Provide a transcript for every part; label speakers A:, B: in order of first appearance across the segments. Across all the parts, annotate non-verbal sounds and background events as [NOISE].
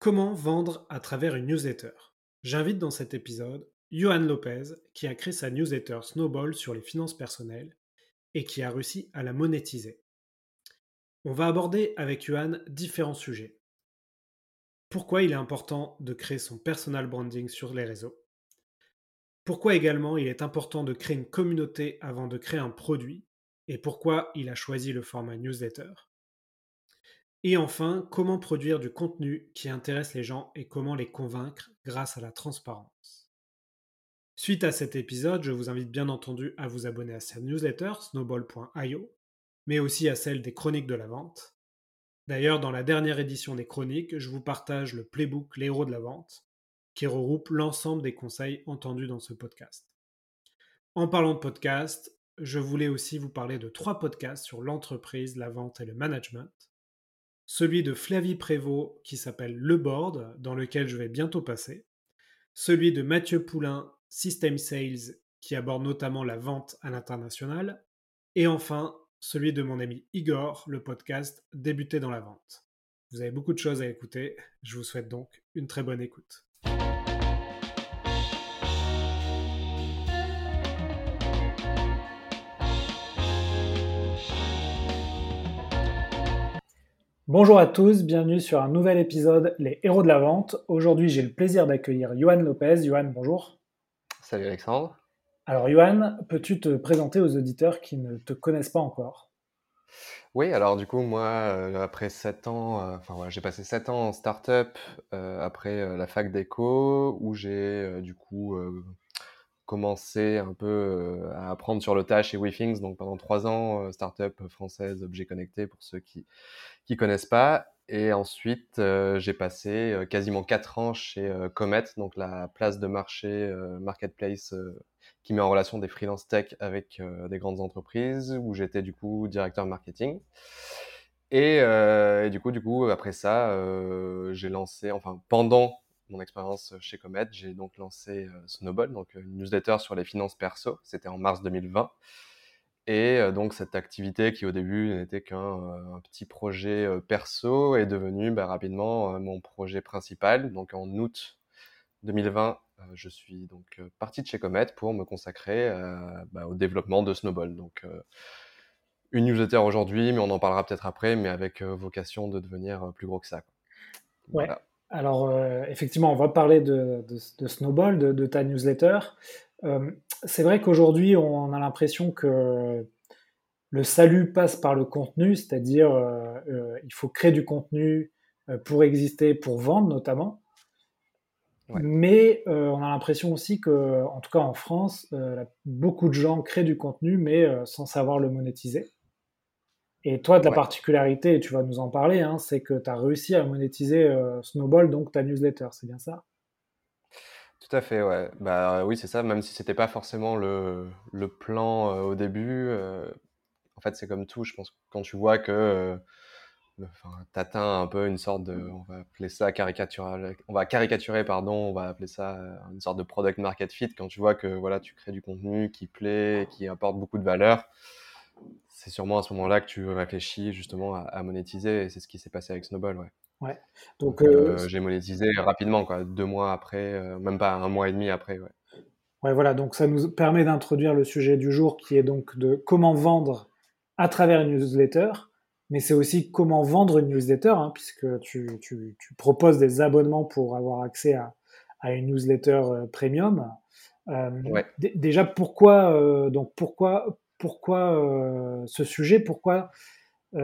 A: Comment vendre à travers une newsletter? J'invite dans cet épisode Johan Lopez, qui a créé sa newsletter Snowball sur les finances personnelles et qui a réussi à la monétiser. On va aborder avec Johan différents sujets. Pourquoi il est important de créer son personal branding sur les réseaux? Pourquoi également il est important de créer une communauté avant de créer un produit? Et pourquoi il a choisi le format newsletter? Et enfin, comment produire du contenu qui intéresse les gens et comment les convaincre grâce à la transparence. Suite à cet épisode, je vous invite bien entendu à vous abonner à sa newsletter snowball.io, mais aussi à celle des chroniques de la vente. D'ailleurs, dans la dernière édition des chroniques, je vous partage le playbook Les héros de la vente, qui regroupe l'ensemble des conseils entendus dans ce podcast. En parlant de podcast, je voulais aussi vous parler de trois podcasts sur l'entreprise, la vente et le management celui de Flavie Prévost qui s'appelle Le Board, dans lequel je vais bientôt passer, celui de Mathieu Poulain, System Sales, qui aborde notamment la vente à l'international, et enfin celui de mon ami Igor, le podcast Débuter dans la vente. Vous avez beaucoup de choses à écouter, je vous souhaite donc une très bonne écoute. Bonjour à tous, bienvenue sur un nouvel épisode Les héros de la vente. Aujourd'hui, j'ai le plaisir d'accueillir Johan Lopez. Johan, bonjour.
B: Salut Alexandre.
A: Alors Johan, peux-tu te présenter aux auditeurs qui ne te connaissent pas encore?
B: Oui, alors du coup, moi, euh, après 7 ans, euh, enfin j'ai passé 7 ans en start-up euh, après la fac d'éco, où j'ai du coup commencé un peu à apprendre sur le tas chez WeThings. Donc pendant 3 ans, start-up française, objet connecté pour ceux qui qui connaissent pas. Et ensuite, euh, j'ai passé euh, quasiment quatre ans chez euh, Comet, donc la place de marché marketplace qui met en relation des freelance tech avec des grandes entreprises, où j'étais du coup directeur marketing. Et, du coup, du coup, après ça, j'ai lancé, enfin pendant mon expérience chez Comet, j'ai donc lancé Snowball, donc une newsletter sur les finances perso. C'était en mars 2020. Et donc cette activité qui au début n'était qu'un petit projet perso est devenue bah, rapidement mon projet principal. Donc en août 2020, je suis donc parti de chez Comet pour me consacrer bah, au développement de Snowball. Donc une newsletter aujourd'hui, mais on en parlera peut-être après, mais avec vocation de devenir plus gros que ça.
A: Ouais. Alors effectivement, on va parler de, Snowball, de, de, ta newsletter c'est vrai qu'aujourd'hui, on a l'impression que le salut passe par le contenu, c'est-à-dire euh, euh, il faut créer du contenu euh, pour exister, pour vendre notamment. Mais on a l'impression aussi que, en tout cas en France, beaucoup de gens créent du contenu, mais sans savoir le monétiser. Et toi, de la particularité, et tu vas nous en parler, hein, c'est que tu as réussi à monétiser Snowball, donc ta newsletter, c'est bien ça?
B: Tout à fait, ouais. Bah oui, c'est ça, même si c'était pas forcément le, le plan euh, au début. euh, en fait, c'est comme tout, je pense, quand tu vois que euh, enfin, t'atteins un peu une sorte de, on va appeler ça caricatural, on va caricaturer, pardon, on va appeler ça euh, une sorte de product market fit, quand tu vois que voilà, tu crées du contenu qui plaît, qui apporte beaucoup de valeur, c'est sûrement à ce moment-là que tu réfléchis justement à, à monétiser, et c'est ce qui s'est passé avec Snowball, ouais.
A: Ouais.
B: Donc, euh, euh, j'ai monétisé rapidement, quoi, deux mois après, euh, même pas un mois et demi après. Ouais.
A: ouais, voilà. Donc ça nous permet d'introduire le sujet du jour, qui est donc de comment vendre à travers une newsletter. Mais c'est aussi comment vendre une newsletter, hein, puisque tu, tu, tu, proposes des abonnements pour avoir accès à, à une newsletter premium. Euh, ouais. Déjà, pourquoi donc pourquoi pourquoi ce sujet Pourquoi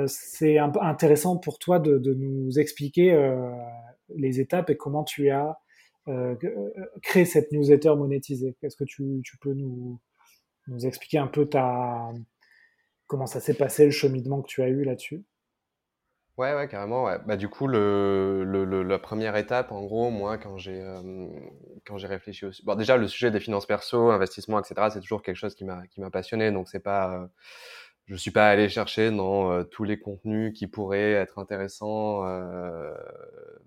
A: c'est intéressant pour toi de, nous expliquer euh, les étapes et comment tu as euh, créé cette newsletter monétisée. Est-ce que tu, peux nous, expliquer un peu ta, comment ça s'est passé, le cheminement que tu as eu là-dessus?
B: Ouais, ouais, carrément. Bah, du coup, la première étape, en gros, moi, quand j'ai quand j'ai réfléchi aussi. Bon, déjà, le sujet des finances perso, investissement, etc., c'est toujours quelque chose qui m'a qui m'a passionné. Donc, c'est pas je suis pas allé chercher dans euh, tous les contenus qui pourraient être intéressants euh,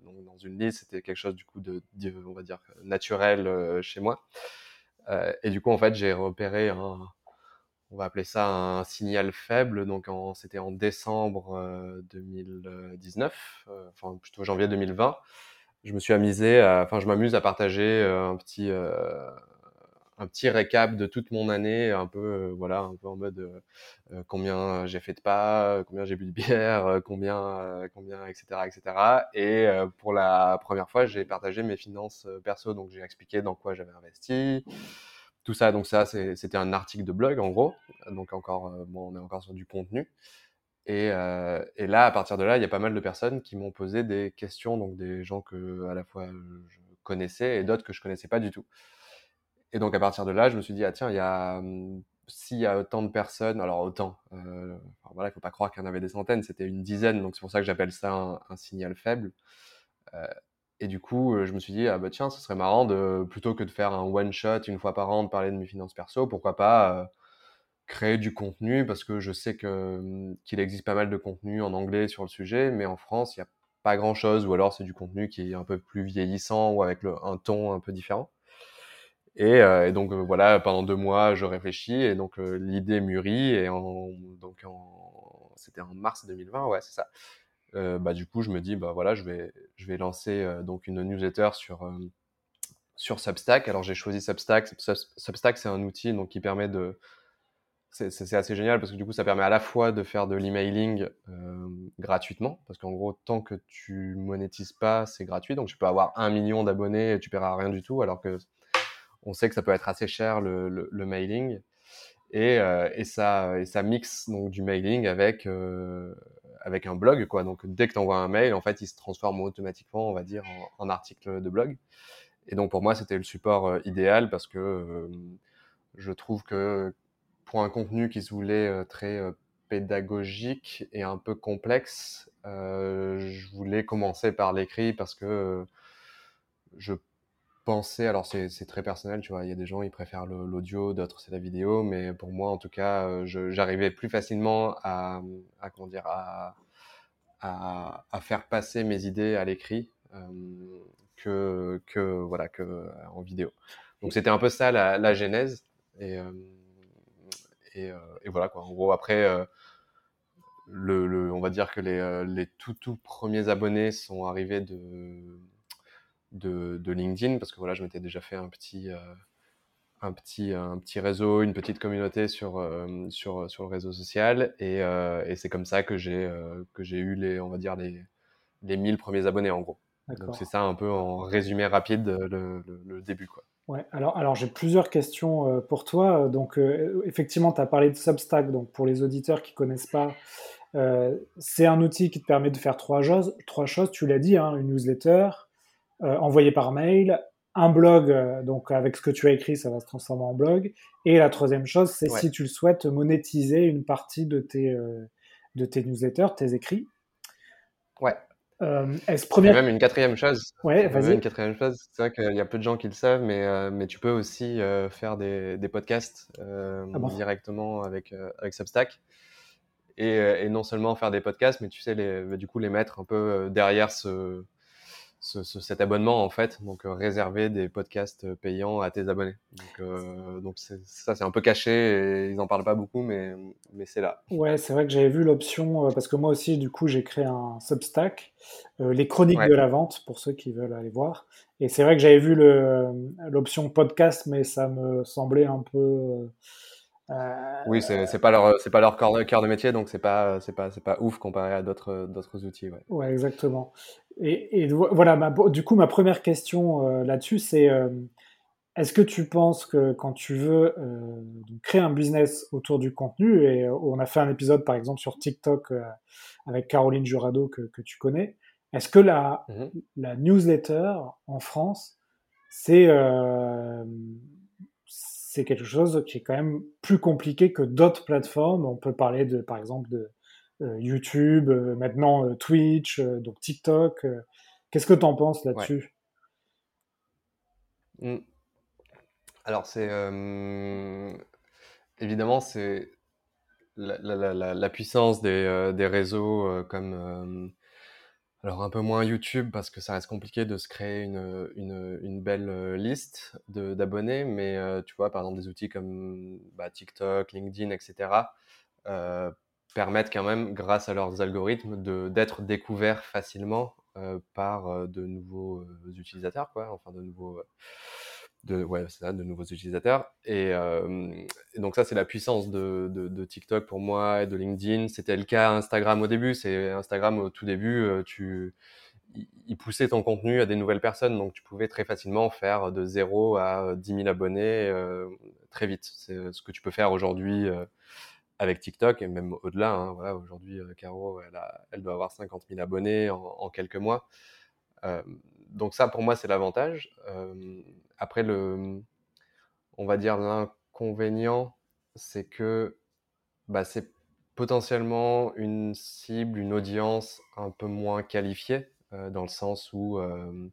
B: donc dans une liste. C'était quelque chose du coup de, on va dire naturel euh, chez moi. Euh, et du coup, en fait, j'ai repéré un, on va appeler ça un signal faible. Donc, c'était en décembre 2019, enfin plutôt janvier 2020 je me suis amusé, enfin, je m'amuse à partager un petit, un petit récap de toute mon année, un peu, voilà, un peu en mode combien j'ai fait de pas, combien j'ai bu de bière, combien, combien, etc., etc. Et pour la première fois, j'ai partagé mes finances perso, donc j'ai expliqué dans quoi j'avais investi, tout ça. Donc ça, c'était un article de blog en gros, donc encore, bon, on est encore sur du contenu. Et, euh, et, là, à partir de là, il y a pas mal de personnes qui m'ont posé des questions, donc des gens que à la fois je connaissais et d'autres que je connaissais pas du tout. Et donc à partir de là, je me suis dit ah tiens, il y a hum, s'il y a autant de personnes, alors autant, euh, voilà, il faut pas croire qu'il y en avait des centaines, c'était une dizaine, donc c'est pour ça que j'appelle ça un, signal faible. Euh, et du coup, euh, je me suis dit ah bah tiens, ce serait marrant de plutôt que de faire un one shot une fois par an de parler de mes finances perso, pourquoi pas créer du contenu parce que je sais que hum, qu'il existe pas mal de contenu en anglais sur le sujet, mais en France, il n'y a pas grand chose, ou alors c'est du contenu qui est un peu plus vieillissant ou avec un ton un peu différent. Et, euh, et donc euh, voilà, pendant deux mois, je réfléchis et donc euh, l'idée mûrit et donc c'était en mars 2020, ouais, c'est ça. Bah du coup, je me dis bah voilà, je vais je vais lancer donc une newsletter sur sur Substack. Alors j'ai choisi Substack. Substack, c'est un outil donc qui permet de c'est assez génial parce que du coup, ça permet à la fois de faire de l'emailing gratuitement, parce qu'en gros, tant que tu monétises pas, c'est gratuit. Donc, tu peux avoir un million d'abonnés et tu paieras rien du tout, alors que on sait que ça peut être assez cher le, mailing. Et, euh, et, ça, et ça mixe donc du mailing avec euh, avec un blog, quoi. Donc, dès que tu envoies un mail, en fait, il se transforme automatiquement, on va dire, en, article de blog. Et donc, pour moi, c'était le support euh, idéal parce que je trouve que pour un contenu qui se voulait très pédagogique et un peu complexe, je voulais commencer par l'écrit parce que je alors c'est très personnel, tu vois, il y a des gens ils préfèrent l'audio, d'autres c'est la vidéo, mais pour moi en tout cas, j'arrivais plus facilement à, à, comment dire, à, faire passer mes idées à l'écrit euh, que, voilà que en vidéo. Donc c'était un peu ça la, genèse et euh, et, euh, voilà quoi. En gros, après, euh, le, le, on va dire que les, euh, les tout tout premiers abonnés sont arrivés de, de, de LinkedIn parce que voilà, je m'étais déjà fait un petit un petit, un petit réseau, une petite communauté sur, euh, sur, sur le réseau social. Et, euh, et c'est comme ça que j'ai euh, que j'ai eu les, on va dire, les, les 1000 premiers abonnés en gros. Donc c'est ça un peu en résumé rapide le, le, le début. Quoi.
A: Ouais, alors, alors j'ai plusieurs questions euh, pour toi. Donc, euh, effectivement, tu as parlé de Substack. Donc, pour les auditeurs qui connaissent pas, euh, c'est un outil qui te permet de faire trois choses. Trois choses, tu l'as dit, hein, une newsletter euh, envoyée par mail, un blog, euh, donc avec ce que tu as écrit, ça va se transformer en blog. Et la troisième chose, c'est ouais. si tu le souhaites, monétiser une partie de tes, euh, de tes newsletters, tes écrits.
B: Ouais.
A: Euh, est-ce première...
B: même une quatrième chose.
A: Ouais, vas-y.
B: Une quatrième chose, c'est vrai qu'il y a peu de gens qui le savent, mais, euh, mais tu peux aussi faire des, des podcasts ah bon directement avec, avec Substack. Et, et, non seulement faire des podcasts, mais tu sais, les, bah, du coup, les mettre un peu derrière ce, ce, ce, cet abonnement en fait, donc euh, réserver des podcasts euh, payants à tes abonnés. Donc, euh, donc ça c'est un peu caché et ils n'en parlent pas beaucoup, mais, mais c'est là.
A: Ouais, c'est vrai que j'avais vu l'option, euh, parce que moi aussi du coup j'ai créé un Substack, les chroniques ouais. de la vente pour ceux qui veulent aller voir. Et c'est vrai que j'avais vu l'option podcast, mais ça me semblait un peu
B: euh, oui, c'est pas leur c'est pas leur cœur de, cœur de métier, donc c'est pas c'est pas c'est pas ouf comparé à d'autres d'autres outils. Ouais.
A: ouais. exactement. Et, et voilà, ma, du coup, ma première question euh, là-dessus, c'est euh, est-ce que tu penses que quand tu veux euh, créer un business autour du contenu, et euh, on a fait un épisode par exemple sur TikTok euh, avec Caroline Jurado que, que tu connais, est-ce que la, mm -hmm. la newsletter en France, c'est c'est quelque chose qui est quand même plus compliqué que d'autres plateformes. On peut parler de, par exemple, de euh, YouTube, euh, maintenant euh, Twitch, donc TikTok. Qu'est-ce que tu en penses là-dessus?
B: Ouais. mmh. Alors, c'est évidemment, c'est la, la, la, la, puissance des, des réseaux comme alors un peu moins YouTube parce que ça reste compliqué de se créer une, une, belle liste d'abonnés, mais tu vois par exemple des outils comme bah, TikTok, LinkedIn, etc. Permettent quand même, grâce à leurs algorithmes, d'être découverts facilement par de nouveaux utilisateurs, quoi, enfin de nouveaux de, ouais, de nouveaux utilisateurs. Et, donc ça, c'est la puissance de, de, TikTok pour moi et de LinkedIn. C'était le cas Instagram au début. C'est Instagram au tout début, tu, il poussait ton contenu à des nouvelles personnes, donc tu pouvais très facilement faire de 0 à 10 000 abonnés très vite. C'est ce que tu peux faire aujourd'hui avec TikTok et même au-delà. Hein, voilà, aujourd'hui, Caro, elle, a, elle, doit avoir 50 000 abonnés en, quelques mois. Euh, donc ça, pour moi, c'est l'avantage. Euh, après, le, on va dire l'inconvénient, c'est que bah, c'est potentiellement une cible, une audience un peu moins qualifiée, euh, dans le sens où euh,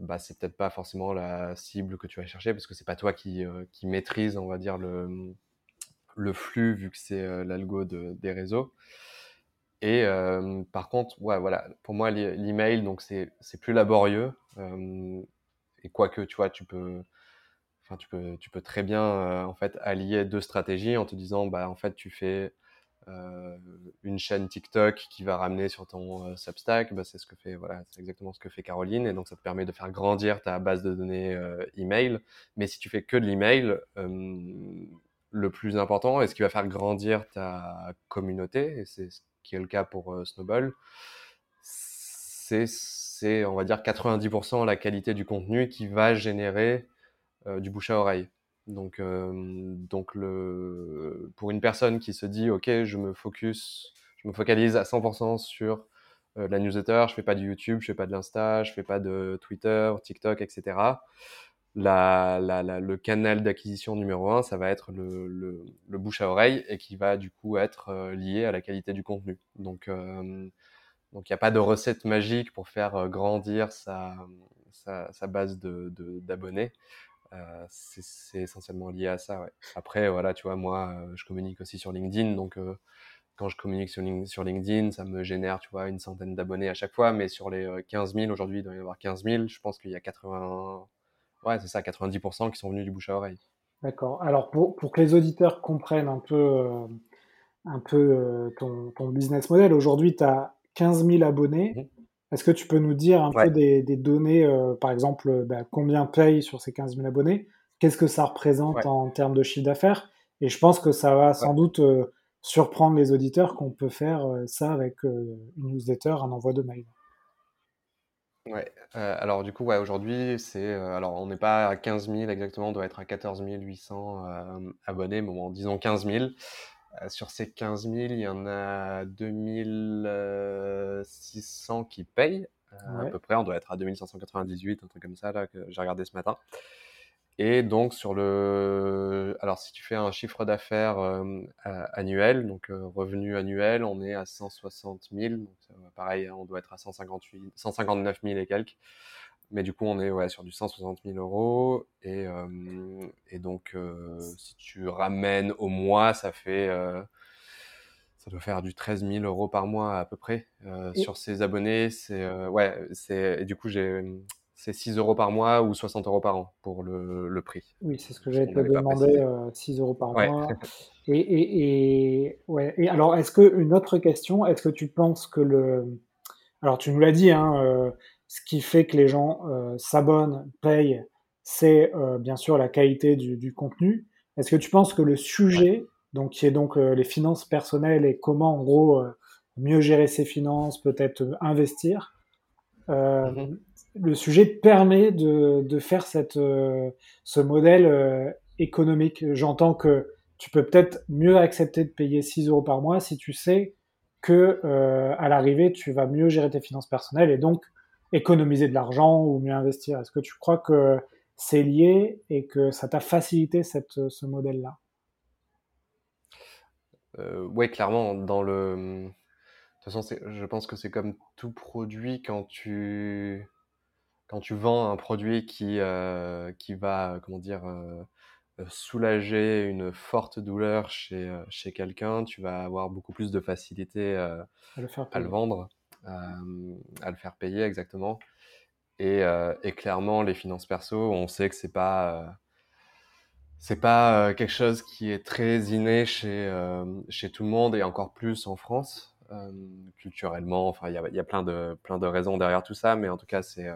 B: bah, c'est peut-être pas forcément la cible que tu vas chercher, parce que c'est pas toi qui, qui maîtrise, on va dire, le, le flux, vu que c'est l'algo de, des réseaux. Et euh, par contre, ouais, voilà, pour moi, l'email, donc c'est plus laborieux. Euh, et quoique, tu vois, tu peux, enfin, tu peux, tu peux très bien euh, en fait allier deux stratégies en te disant, bah, en fait, tu fais une chaîne TikTok qui va ramener sur ton Substack, bah, c'est ce que fait, voilà, c'est exactement ce que fait Caroline, et donc ça te permet de faire grandir ta base de données email. Mais si tu fais que de l'email, le plus important et ce qui va faire grandir ta communauté, et c'est qui est le cas pour euh, Snowball, c'est, on va dire, 90% la qualité du contenu qui va générer euh, du bouche à oreille. Donc, euh, donc le, pour une personne qui se dit, OK, je me focus, je me focalise à 100% sur la newsletter, je fais pas du YouTube, je fais pas de l'Insta, je fais pas de Twitter, TikTok, etc la, la, le canal d'acquisition numéro un, ça va être le, le, le, bouche à oreille et qui va du coup être euh, lié à la qualité du contenu. Donc, euh, donc il n'y a pas de recette magique pour faire euh, grandir sa, sa, base d'abonnés. De, euh, c'est essentiellement lié à ça. Après, voilà, tu vois, moi, je communique aussi sur LinkedIn, donc quand je communique sur, LinkedIn, ça me génère, tu vois, une centaine d'abonnés à chaque fois, mais sur les 15 000, aujourd'hui, il doit y avoir 15 000, je pense qu'il y a 80 ouais, ça, 90% qui sont venus du bouche à oreille.
A: D'accord. Alors, pour, pour, que les auditeurs comprennent un peu, euh, un peu euh, ton, ton, business model, aujourd'hui, tu as 15 000 abonnés. Mhm. Est-ce que tu peux nous dire un peu des, des données, euh, par exemple, bah, combien payent sur ces 15 000 abonnés? Qu'est-ce que ça représente en termes de chiffre d'affaires? Et je pense que ça va sans doute surprendre les auditeurs qu'on peut faire ça avec une newsletter, un envoi de mail.
B: Ouais, euh, alors du coup, ouais, aujourd'hui, c'est, euh, alors on n'est pas à 15 000 exactement, on doit être à 14 800 euh, abonnés, mais bon, disons 15 000. Sur ces 15 000, il y en a 2600 qui payent, à peu près, on doit être à 2598, un truc comme ça, là, que j'ai regardé ce matin. Et donc sur le, alors si tu fais un chiffre d'affaires euh, annuel, donc euh, revenu annuel, on est à 160 000. Donc, pareil, hein, on doit être à 158, 159 000 et quelques. Mais du coup, on est ouais, sur du 160 000 euros. Et, euh, et donc, si tu ramènes au mois, ça fait, ça doit faire du 13 000 euros par mois à peu près sur ces abonnés. C'est ouais, c'est et du coup j'ai c'est 6 euros par mois ou 60 euros par an pour le, le prix.
A: Oui, c'est ce que j'allais te demander, 6 euros par mois. [LAUGHS] Et, et, et, ouais. et alors, est-ce que, une autre question, est-ce que tu penses que le. Alors, tu nous l'as dit, hein, euh, ce qui fait que les gens euh, s'abonnent, payent, c'est euh, bien sûr la qualité du, du contenu. Est-ce que tu penses que le sujet, donc, qui est donc les finances personnelles et comment, en gros, mieux gérer ses finances, peut-être investir, mmh le sujet permet de, de faire cette, euh, ce modèle euh, économique? J'entends que tu peux peut-être mieux accepter de payer 6 euros par mois si tu sais que euh, à l'arrivée tu vas mieux gérer tes finances personnelles et donc économiser de l'argent ou mieux investir. Est-ce que tu crois que c'est lié et que ça t'a facilité cette, ce modèle-là?
B: Oui, clairement. Dans le... De toute façon, je pense que c'est comme tout produit quand tu quand tu vends un produit qui, euh, qui va, comment dire, euh, euh, soulager une forte douleur chez, chez quelqu'un, tu vas avoir beaucoup plus de facilité à, le vendre, à le faire payer exactement. Et, et, clairement, les finances perso, on sait que c'est pas c'est pas quelque chose qui est très inné chez chez tout le monde et encore plus en France. culturellement. Enfin, il y a, y a, plein de plein de raisons derrière tout ça, mais en tout cas, c'est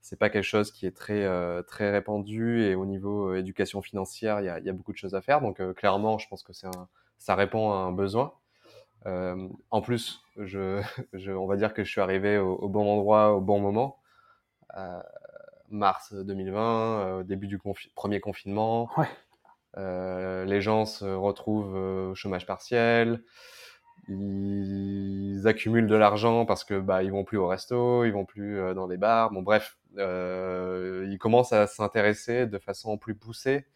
B: c'est pas quelque chose qui est très très répandu et au niveau éducation financière, il y a, y a, beaucoup de choses à faire. Donc clairement, je pense que c'est ça répond à un besoin. Euh, en plus, je, [LAUGHS] je, on va dire que je suis arrivé au, au bon endroit au bon moment. Euh, mars 2020, euh, début du premier confinement.
A: Ouais.
B: Euh, les gens se retrouvent au chômage partiel. Ils accumulent de l'argent parce que bah ils vont plus au resto, ils vont plus dans des bars. Bon bref, ils commencent à s'intéresser de façon plus poussée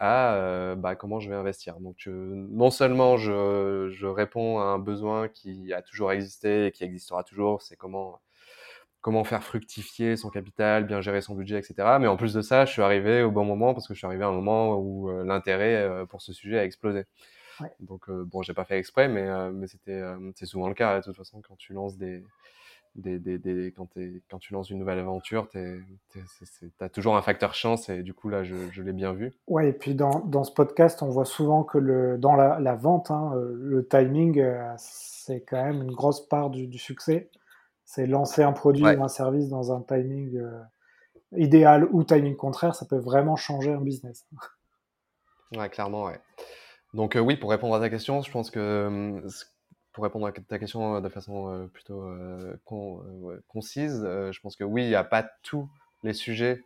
B: à euh, bah, comment je vais investir. Donc, non seulement je, je, réponds à un besoin qui a toujours existé et qui existera toujours, c'est comment comment faire fructifier son capital, bien gérer son budget, etc. Mais en plus de ça, je suis arrivé au bon moment parce que je suis arrivé à un moment où euh, l'intérêt euh, pour ce sujet a explosé.
A: Ouais.
B: Donc, bon, j'ai pas fait exprès, mais, mais c'était, c'est souvent le cas. De toute façon, quand tu lances des, des, des, des, quand, quand, tu lances une nouvelle aventure, tu as toujours un facteur chance et du coup là je, je l'ai bien vu.
A: Ouais, et puis dans, dans, ce podcast, on voit souvent que le, dans la, la vente, hein, euh, le timing, euh, c'est quand même une grosse part du, du succès. C'est lancer un produit ouais. ou un service dans un timing euh, idéal ou timing contraire, ça peut vraiment changer un business.
B: Ouais, clairement, ouais. Donc euh, oui, pour répondre à ta question, je pense que hum, pour répondre à ta question euh, de façon euh, plutôt euh, con, concise, je pense que oui, il n'y a pas tous les sujets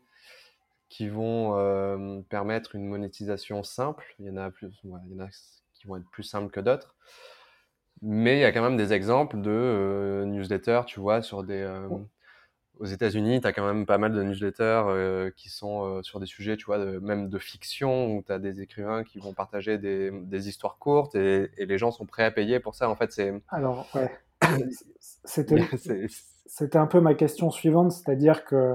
B: qui vont permettre une monétisation simple. Il y en a plus, il y en a qui vont être plus simples que d'autres. Mais il y a quand même des exemples de newsletters, tu vois, sur des, aux États-Unis, tu as quand même pas mal de newsletters euh, qui sont euh, sur des sujets, tu vois, de, même de fiction, où tu as des écrivains qui vont partager des, des histoires courtes et, et, les gens sont prêts à payer pour ça. En fait, c'est.
A: Alors, ouais. [COUGHS] [LAUGHS] C'était, un peu ma question suivante, c'est-à-dire que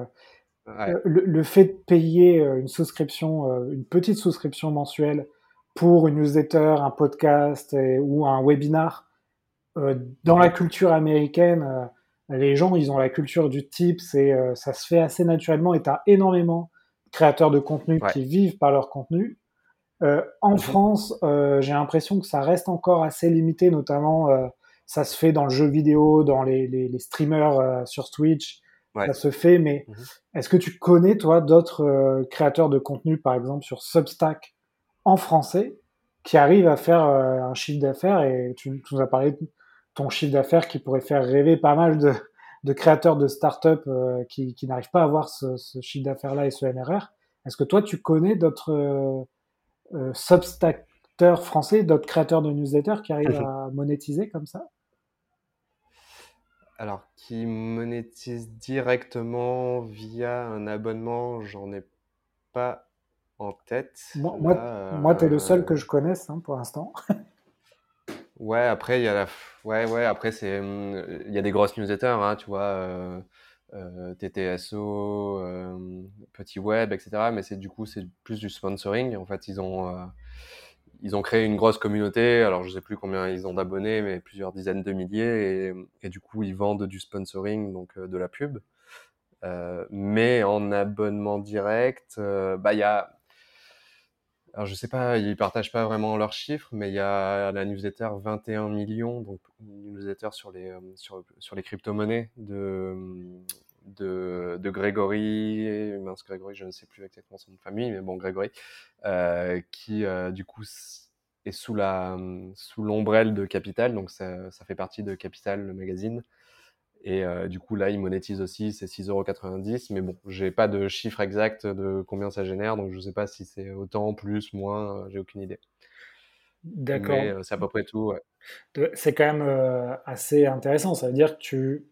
A: ouais. Euh, le, le, fait de payer une souscription, une petite souscription mensuelle pour une newsletter, un podcast et, ou un webinar, dans la culture américaine, les gens, ils ont la culture du type, c'est euh, ça se fait assez naturellement et tu as énormément de créateurs de contenu ouais. qui vivent par leur contenu. Euh, en mmh. France, euh, j'ai l'impression que ça reste encore assez limité, notamment euh, ça se fait dans le jeu vidéo, dans les, les, les streamers euh, sur Twitch, ouais. ça se fait, mais mmh. est-ce que tu connais, toi, d'autres euh, créateurs de contenu, par exemple sur Substack en français, qui arrivent à faire un chiffre d'affaires et tu, tu nous as parlé de ton chiffre d'affaires qui pourrait faire rêver pas mal de, de créateurs de start-up euh, qui, qui n'arrivent pas à avoir ce, ce chiffre d'affaires-là et ce MRR. Est-ce que toi, tu connais d'autres euh, euh, substacteurs français, d'autres créateurs de newsletters qui arrivent [LAUGHS] à monétiser comme ça?
B: Alors, qui monétisent directement via un abonnement, j'en ai pas en tête.
A: Là, moi, euh... moi tu es le seul que je connaisse hein, pour l'instant. [LAUGHS]
B: Ouais, après, il y a. Ouais, ouais, après, c'est. Il y a des grosses newsletters, hein, tu vois, euh, euh, TTSO, euh, Petit Web, etc. Mais c'est du coup, c'est plus du sponsoring. En fait, ils ont. Ils ont créé une grosse communauté. Alors, je sais plus combien ils ont d'abonnés, mais plusieurs dizaines de milliers. Et, et, du coup, ils vendent du sponsoring, donc de la pub. mais en abonnement direct, bah, il y a alors je sais pas, ils partagent pas vraiment leurs chiffres, mais il y a la newsletter 21 millions, donc une newsletter sur les euh, sur, les crypto-monnaies de de, de Grégory, mince Grégory, je ne sais plus exactement son famille, mais bon Grégory, euh, qui euh, du coup est sous la sous l'ombrelle de Capital, donc ça, ça fait partie de Capital le magazine. Et euh, du coup, là, ils monétisent aussi, c'est 6,90€. Mais bon, j'ai pas de chiffre exact de combien ça génère, donc je sais pas si c'est autant, plus, moins, euh, j'ai aucune idée.
A: D'accord.
B: Mais euh, c'est à peu près tout, ouais.
A: C'est quand même euh, assez intéressant. Ça veut dire que tu.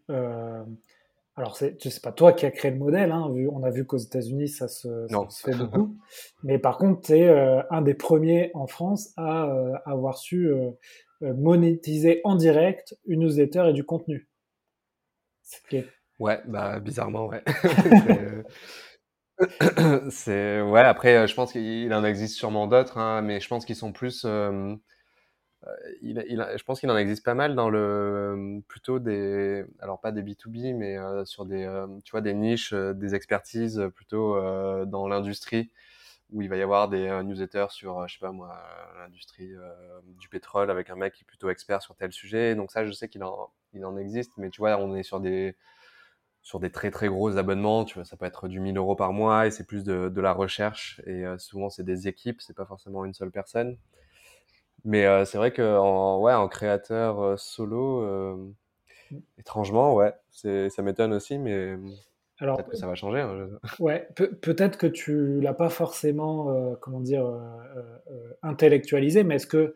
A: Alors, c'est, sais pas toi qui as créé le modèle, hein, vu, on a vu qu'aux États-Unis, ça, se, ça se, fait beaucoup. [LAUGHS] Mais par contre, tu es euh, un des premiers en France à avoir su monétiser en direct une newsletter et du contenu.
B: Ouais, bah bizarrement, ouais. [LAUGHS] [COUGHS] c'est ouais. Après, je pense qu'il en existe sûrement d'autres, hein, mais je pense qu'ils sont plus. Euh, il, il, je pense qu'il en existe pas mal dans le plutôt des, alors pas des B2B, mais euh, sur des, euh, tu vois, des niches, des expertises plutôt dans l'industrie où il va y avoir des newsletters sur, je sais pas moi, l'industrie du pétrole avec un mec qui est plutôt expert sur tel sujet. Donc ça, je sais qu'il en, il en existe, mais tu vois, on est sur des sur des très très gros abonnements, tu vois, ça peut être du 1000 euros par mois et c'est plus de, de, la recherche et souvent c'est des équipes, c'est pas forcément une seule personne. Mais c'est vrai que en, ouais, en créateur solo, étrangement, ouais, ça m'étonne aussi, mais alors, peut-être que ça va changer. Hein, [LAUGHS]
A: ouais, peut-être que tu l'as pas forcément, euh, comment dire, euh, euh, intellectualisé, mais est-ce que,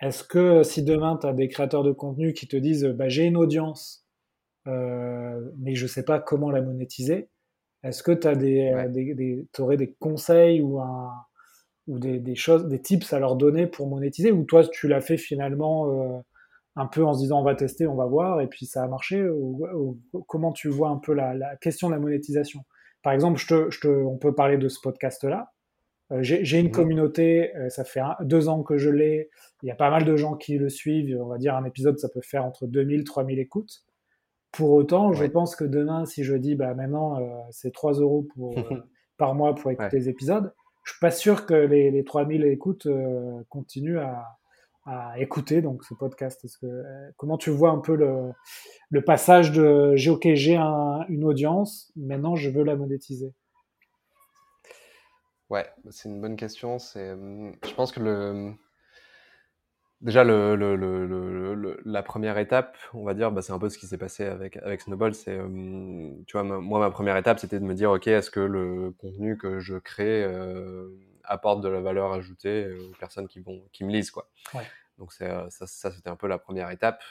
A: est-ce que si demain tu as des créateurs de contenu qui te disent, bah, j'ai une audience, mais je sais pas comment la monétiser, est-ce que tu des aurais des conseils ou un ou des, des, choses, des tips à leur donner pour monétiser, ou toi tu l'as fait finalement un peu en se disant on va tester, on va voir, et puis ça a marché ou, Comment tu vois un peu la, question de la monétisation? Par exemple, je te, je te, on peut parler de ce podcast-là. Euh, j'ai une mhm. communauté, euh, ça fait deux ans que je l'ai, il y a pas mal de gens qui le suivent, on va dire un épisode ça peut faire entre 2000 3000 écoutes. Pour autant, je pense que demain, si je dis bah maintenant euh, c'est 3 euros pour, [LAUGHS] par mois pour écouter les épisodes, je suis pas sûr que les, les 3000 écoutes continuent à, à écouter donc ce podcast euh, Comment tu vois un peu le, passage de j'ai une audience, maintenant je veux la monétiser
B: Ouais, c'est une bonne question. C'est, je pense que le déjà le, la première étape, on va dire, bah, c'est un peu ce qui s'est passé avec avec Snowball. C'est hum, tu vois moi ma première étape c'était de me dire ok est-ce que le contenu que je crée euh, apporte de la valeur ajoutée euh, aux personnes qui vont qui me lisent quoi. Donc euh, ça, ça c'était un peu la première étape.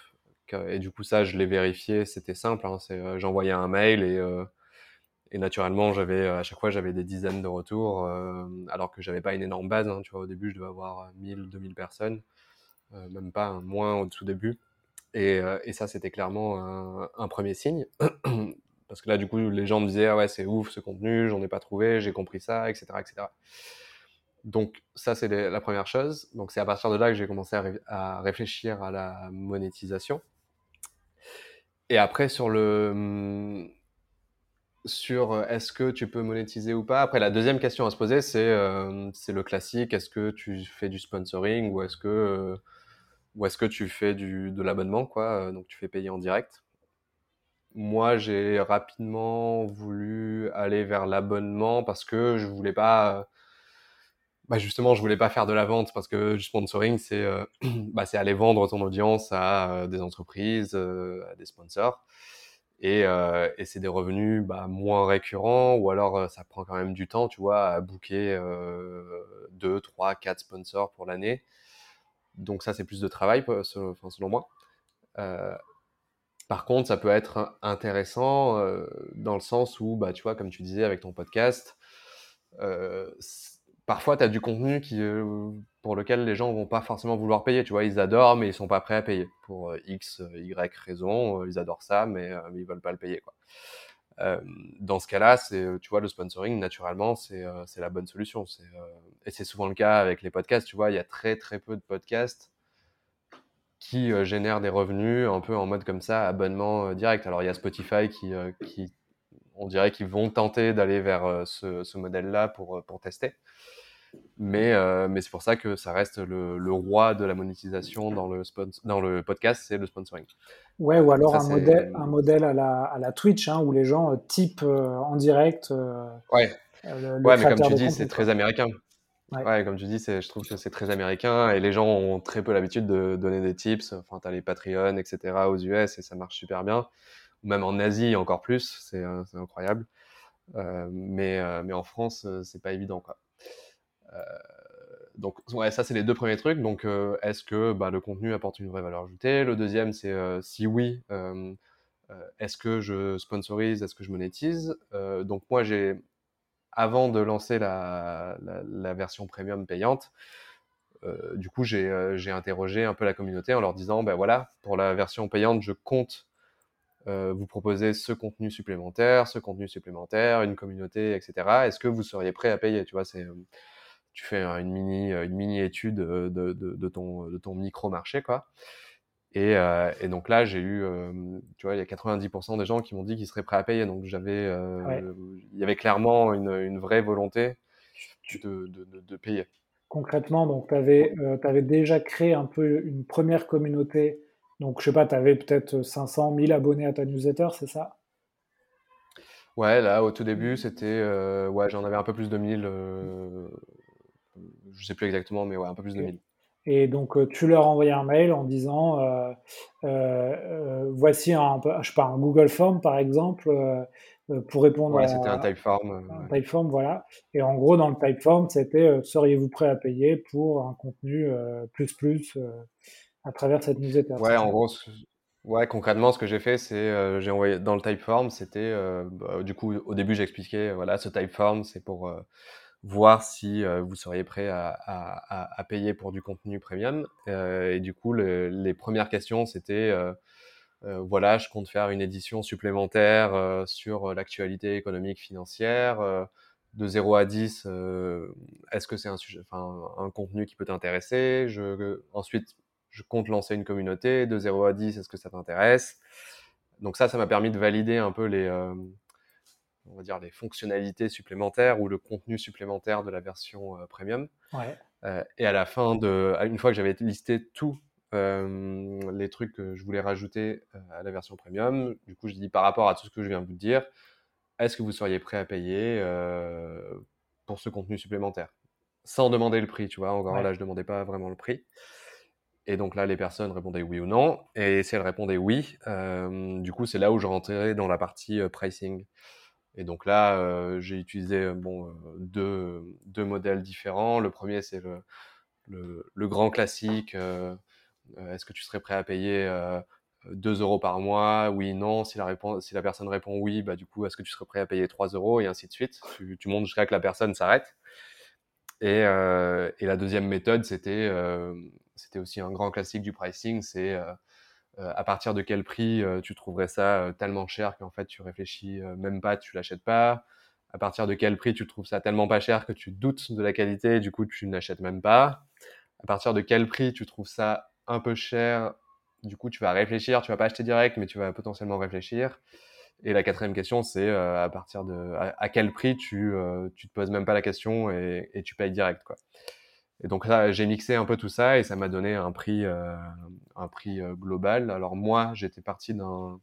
B: Et du coup ça je l'ai vérifié, c'était simple. Hein, c'est euh, j'envoyais un mail et et naturellement j'avais à chaque fois j'avais des dizaines de retours alors que j'avais pas une énorme base. Hein, tu vois au début je devais avoir 1000 2000 personnes, même pas un moins au tout début. Et, et ça c'était clairement un, un premier signe. parce que là du coup les gens me disaient ah ouais c'est ouf ce contenu j'en ai pas trouvé j'ai compris ça etc etc donc ça, c'est la première chose. Donc c'est à partir de là que j'ai commencé à, réfléchir à la monétisation. Et après, sur le hmm, sur euh, est-ce que tu peux monétiser ou pas? Après, la deuxième question à se poser, c'est euh, le classique. Est-ce que tu fais du sponsoring ou est-ce que euh, ou est-ce que tu fais du, de l'abonnement, quoi? Donc tu fais payer en direct. Moi, j'ai rapidement voulu aller vers l'abonnement parce que je voulais pas bah justement, je voulais pas faire de la vente parce que du sponsoring, c'est euh, [CLEARS THROAT] bah, aller vendre ton audience à euh, des entreprises, euh, à des sponsors. Et, euh, et c'est des revenus bah, moins récurrents ou alors ça prend quand même du temps, tu vois, à booker deux, trois, quatre sponsors pour l'année. Donc ça, c'est plus de travail, selon moi. par contre, ça peut être intéressant dans le sens où, bah, tu vois, comme tu disais avec ton podcast, parfois, tu as du contenu qui, euh, pour lequel les gens vont pas forcément vouloir payer. Tu vois, ils adorent, mais ils sont pas prêts à payer pour euh, X, euh, Y raison. ils adorent ça, mais, mais ils veulent pas le payer. Quoi. dans ce cas-là, c'est, tu vois, le sponsoring, naturellement, c'est, la bonne solution. Et c'est souvent le cas avec les podcasts. Tu vois, il y a très, très peu de podcasts qui génèrent des revenus un peu en mode comme ça, abonnement direct. Alors, il y a Spotify qui, qui on dirait qu'ils vont tenter d'aller vers ce, ce modèle-là pour, pour tester. Mais, euh, mais c'est pour ça que ça reste le, le, roi de la monétisation dans le, dans le podcast, c'est le sponsoring.
A: Ouais, ou alors un, modèle, un modèle à la, à la Twitch, hein, où les gens euh, typent euh, en direct.
B: ouais, ouais mais comme tu dis, c'est très américain. Ouais. comme tu dis, je trouve que c'est très américain et les gens ont très peu l'habitude de donner des tips. Enfin, tu as les Patreon, etc. aux US et ça marche super bien. Même en Asie, encore plus, c'est incroyable. mais, mais en France, c'est pas évident. Quoi. Euh, donc ouais, ça c'est les deux premiers trucs. Donc euh, est-ce que bah, le contenu apporte une vraie valeur ajoutée? Le deuxième c'est euh, si oui, est-ce que je sponsorise, est-ce que je monétise? Donc moi j'ai avant de lancer la, la, version premium payante, du coup j'ai interrogé un peu la communauté en leur disant ben voilà pour la version payante je compte vous proposer ce contenu supplémentaire, ce contenu supplémentaire, une communauté, etc. Est-ce que vous seriez prêt à payer Tu vois, c'est tu fais une mini, une mini étude de, de, de ton, de ton micro marché, quoi. Et, euh, et donc là, j'ai eu, tu vois, il y a 90% des gens qui m'ont dit qu'ils seraient prêts à payer. Donc j'avais, euh, il y avait clairement une, une vraie volonté de, payer.
A: Concrètement, donc tu avais, avais, déjà créé un peu une première communauté. Donc je sais pas, tu avais peut-être 500, 1000 abonnés à ta newsletter, c'est ça?
B: Ouais, là, au tout début, c'était. ouais, j'en avais un peu plus de 1000. je sais plus exactement, mais ouais, un peu plus de 1000.
A: Et donc, euh, tu leur envoyais un mail en disant euh, euh, voici un, je sais pas, un Google Form, par exemple, pour répondre
B: ouais, c'était un Typeform.
A: Un Typeform, voilà. Et en gros, dans le Typeform, c'était seriez-vous prêt à payer pour un contenu plus plus à travers cette newsletter
B: Ouais, en gros, ouais, concrètement, ce que j'ai fait, c'est j'ai envoyé dans le Typeform, c'était bah, du coup, au début, j'expliquais voilà, ce Typeform, c'est pour voir si euh, vous seriez prêt à, à, à, payer pour du contenu premium. Euh, et du coup, le, les premières questions, c'était euh, euh voilà, je compte faire une édition supplémentaire euh, sur l'actualité économique financière. de 0 à 10, est-ce que c'est un sujet, enfin, un contenu qui peut t'intéresser? Je, Ensuite, je compte lancer une communauté. De 0 à 10, est-ce que ça t'intéresse? Donc ça, ça m'a permis de valider un peu les, on va dire, les fonctionnalités supplémentaires ou le contenu supplémentaire de la version euh, premium. Euh, et à la fin de, une fois que j'avais listé tous euh, les trucs que je voulais rajouter à la version premium, du coup, je dis par rapport à tout ce que je viens de vous dire, est-ce que vous seriez prêt à payer pour ce contenu supplémentaire? Sans demander le prix, tu vois. Encore là, je demandais pas vraiment le prix. Et donc là, les personnes répondaient oui ou non. Et si elles répondaient oui, du coup, c'est là où je rentrais dans la partie pricing. Et donc là, euh, j'ai utilisé euh, bon, euh, deux, deux, modèles différents. Le premier, c'est le, le, le, grand classique. Est-ce que tu serais prêt à payer 2 euros par mois? Oui, non. Si la, réponse, si la personne répond oui, bah, du coup, est-ce que tu serais prêt à payer 3 euros? Et ainsi de suite. Tu, tu montes jusqu'à que la personne s'arrête. Et, et, la deuxième méthode, c'était c'était aussi un grand classique du pricing, c'est euh, à partir de quel prix euh, tu trouverais ça euh, tellement cher qu'en fait tu réfléchis même pas, tu l'achètes pas à partir de quel prix tu trouves ça tellement pas cher que tu doutes de la qualité, du coup tu n'achètes même pas. À partir de quel prix tu trouves ça un peu cher, du coup tu vas réfléchir, tu vas pas acheter direct, mais tu vas potentiellement réfléchir. Et la quatrième question, c'est à partir de à, quel prix tu tu te poses même pas la question et, et tu payes direct quoi. Et donc là, j'ai mixé un peu tout ça et ça m'a donné un prix, euh, un prix euh, global. Alors moi, j'étais parti d'un...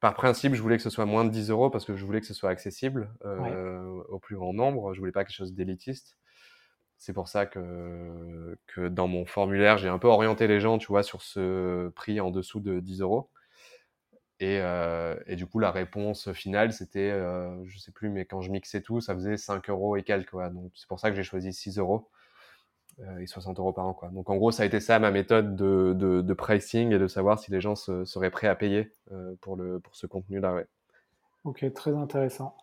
B: Par principe, je voulais que ce soit moins de 10 euros parce que je voulais que ce soit accessible euh, au plus grand nombre. Je voulais pas quelque chose d'élitiste. C'est pour ça que, que dans mon formulaire, j'ai un peu orienté les gens, tu vois, sur ce prix en dessous de 10 euros. Et, euh, et, du coup, la réponse finale, c'était, euh, je sais plus, mais quand je mixais tout, ça faisait 5 euros et quelques. Quoi. Donc, c'est pour ça que j'ai choisi 6 euros. Euh, et 60 euros par an. Quoi. Donc en gros, ça a été ça ma méthode de, de, de pricing et de savoir si les gens se, seraient prêts à payer euh, pour, le, pour ce contenu-là. Ouais.
A: Ok, très intéressant.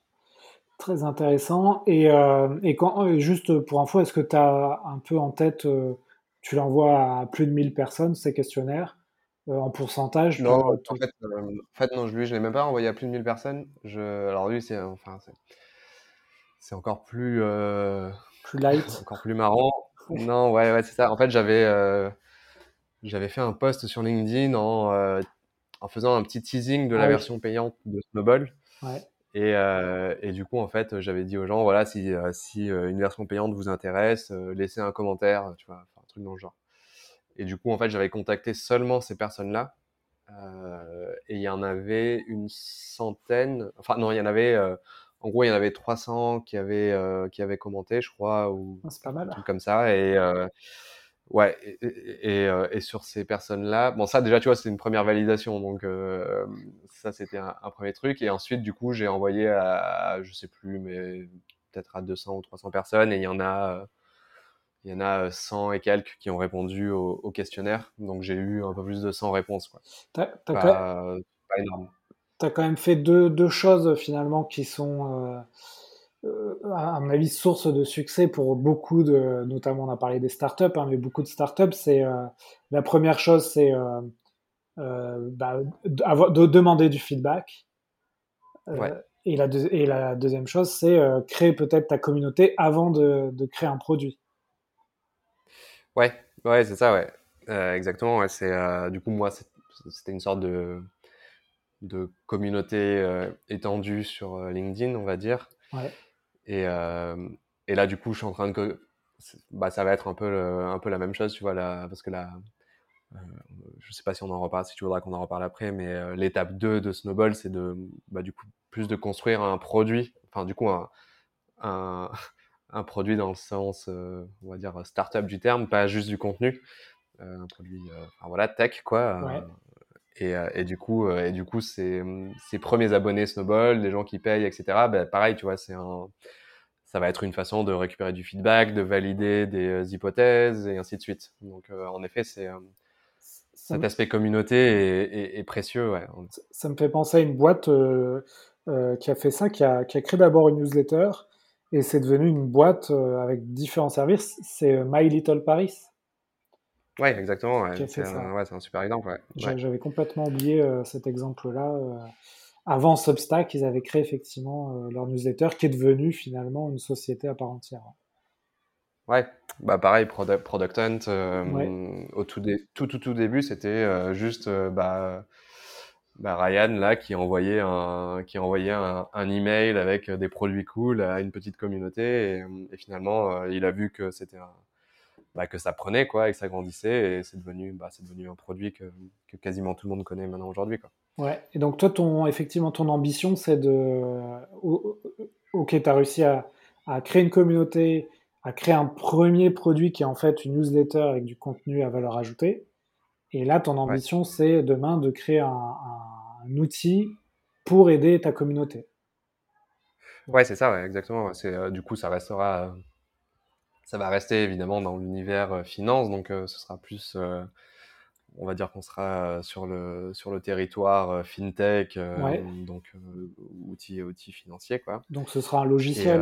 A: Très intéressant. Et, euh, et quand, juste pour info, est-ce que tu as un peu en tête, tu l'envoies à plus de 1000 personnes, ces questionnaires, en pourcentage?
B: Non, en fait, en fait, non, lui, je ne l'ai même pas envoyé à plus de 1000 personnes. Je, alors lui, c'est enfin, c'est encore plus...
A: plus light.
B: Encore plus marrant. Non, ouais, ouais, c'est ça. En fait, j'avais euh, j'avais fait un post sur LinkedIn en, euh, en faisant un petit teasing de la ah version payante de Snowball. Ouais. Et, euh, et, du coup, en fait, j'avais dit aux gens, voilà, si, si une version payante vous intéresse, laissez un commentaire, tu vois, un truc dans le genre. Et du coup, en fait, j'avais contacté seulement ces personnes-là. et il y en avait une centaine, enfin non, il y en avait en gros, il y en avait 300 qui avaient, euh, qui avaient commenté, je crois, ou
A: ah, c'est pas mal.
B: truc comme ça. Et euh, ouais, et, euh, et, sur ces personnes-là, bon, ça déjà, tu vois, c'est une première validation, donc ça, c'était un, premier truc. Et ensuite, du coup, j'ai envoyé à, je sais plus, mais peut-être à 200 ou 300 personnes, et il y en a. il y en a 100 et quelques qui ont répondu au, questionnaire, donc j'ai eu un peu plus de 100 réponses. Quoi.
A: T'as, pas, pas énorme tu as quand même fait deux, deux, choses finalement qui sont, euh, euh, à mon avis, source de succès pour beaucoup de, notamment on a parlé des startups, hein, mais beaucoup de startups, c'est euh, la première chose, c'est bah, de, demander du feedback. Et, la et la deuxième chose, c'est créer peut-être ta communauté avant de, de, créer un produit.
B: Ouais, ouais, c'est ça, ouais. exactement. Ouais, c'est du coup moi, c'était une sorte de de communauté euh, étendue sur euh, LinkedIn, on va dire. Ouais. Et, euh, et là, du coup, je suis en train de, bah, ça va être un peu, un peu la même chose, tu vois, là, parce que là, euh, je sais pas si on en reparle, si tu voudras qu'on en reparle après, mais euh, l'étape 2 de Snowball, c'est de, bah, du coup, plus de construire un produit, enfin, du coup, un, un, [LAUGHS] un produit dans le sens, euh, on va dire, startup du terme, pas juste du contenu, un produit, enfin, voilà, tech, quoi.
A: Ouais.
B: Et, et, du coup, et du coup, ces, ces premiers abonnés Snowball, les gens qui payent, etc. Bah, pareil, tu vois, c'est un, ça va être une façon de récupérer du feedback, de valider des hypothèses et ainsi de suite. Donc, en effet, c'est cet aspect communauté est, précieux. Ouais.
A: Ça, me fait penser à une boîte euh, euh, qui a fait ça, qui a, qui a créé d'abord une newsletter et c'est devenu une boîte euh, avec différents services. C'est My Little Paris.
B: Oui, exactement. Ouais. C'est un, ouais, un, super exemple.
A: J'avais complètement oublié cet exemple-là. avant Substack, ils avaient créé effectivement leur newsletter qui est devenue finalement une société à part entière.
B: Ouais, bah pareil, Product Hunt, euh, au tout, tout, tout, tout début, c'était euh, juste euh, bah, bah, Ryan là qui envoyait un qui envoyait un, un, email avec des produits cool à une petite communauté et, et finalement il a vu que c'était bah, que ça prenait quoi et que ça grandissait et c'est devenu bah, c'est devenu un produit que, que, quasiment tout le monde connaît maintenant aujourd'hui quoi.
A: Ouais et donc toi ton effectivement ton ambition c'est de ok tu as réussi à, à créer une communauté à créer un premier produit qui est en fait une newsletter avec du contenu à valeur ajoutée. Et là, ton ambition, c'est demain de créer un, outil pour aider ta communauté.
B: Ouais, c'est ça, exactement. C'est, euh, du coup, ça restera, euh, ça va rester évidemment dans l'univers euh, finance, donc ce sera plus, on va dire qu'on sera sur le sur le territoire fintech, donc outils outils financiers quoi.
A: Donc ce sera un logiciel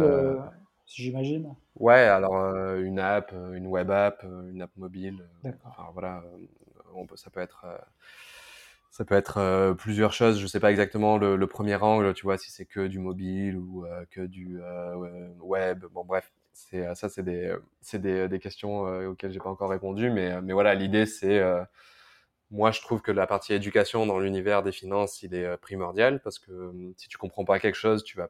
A: j'imagine
B: Ouais, alors euh, une app, euh, une web app, euh, une app mobile. Enfin, voilà, on peut, ça peut être, ça peut être plusieurs choses. Je sais pas exactement le, premier angle, tu vois, si c'est que du mobile ou que du web. Bon, bref, c'est ça, c'est des, c'est des, des, questions auxquelles j'ai pas encore répondu, mais, mais voilà, l'idée c'est moi, je trouve que la partie éducation dans l'univers des finances, il est primordial parce que si tu comprends pas quelque chose, tu vas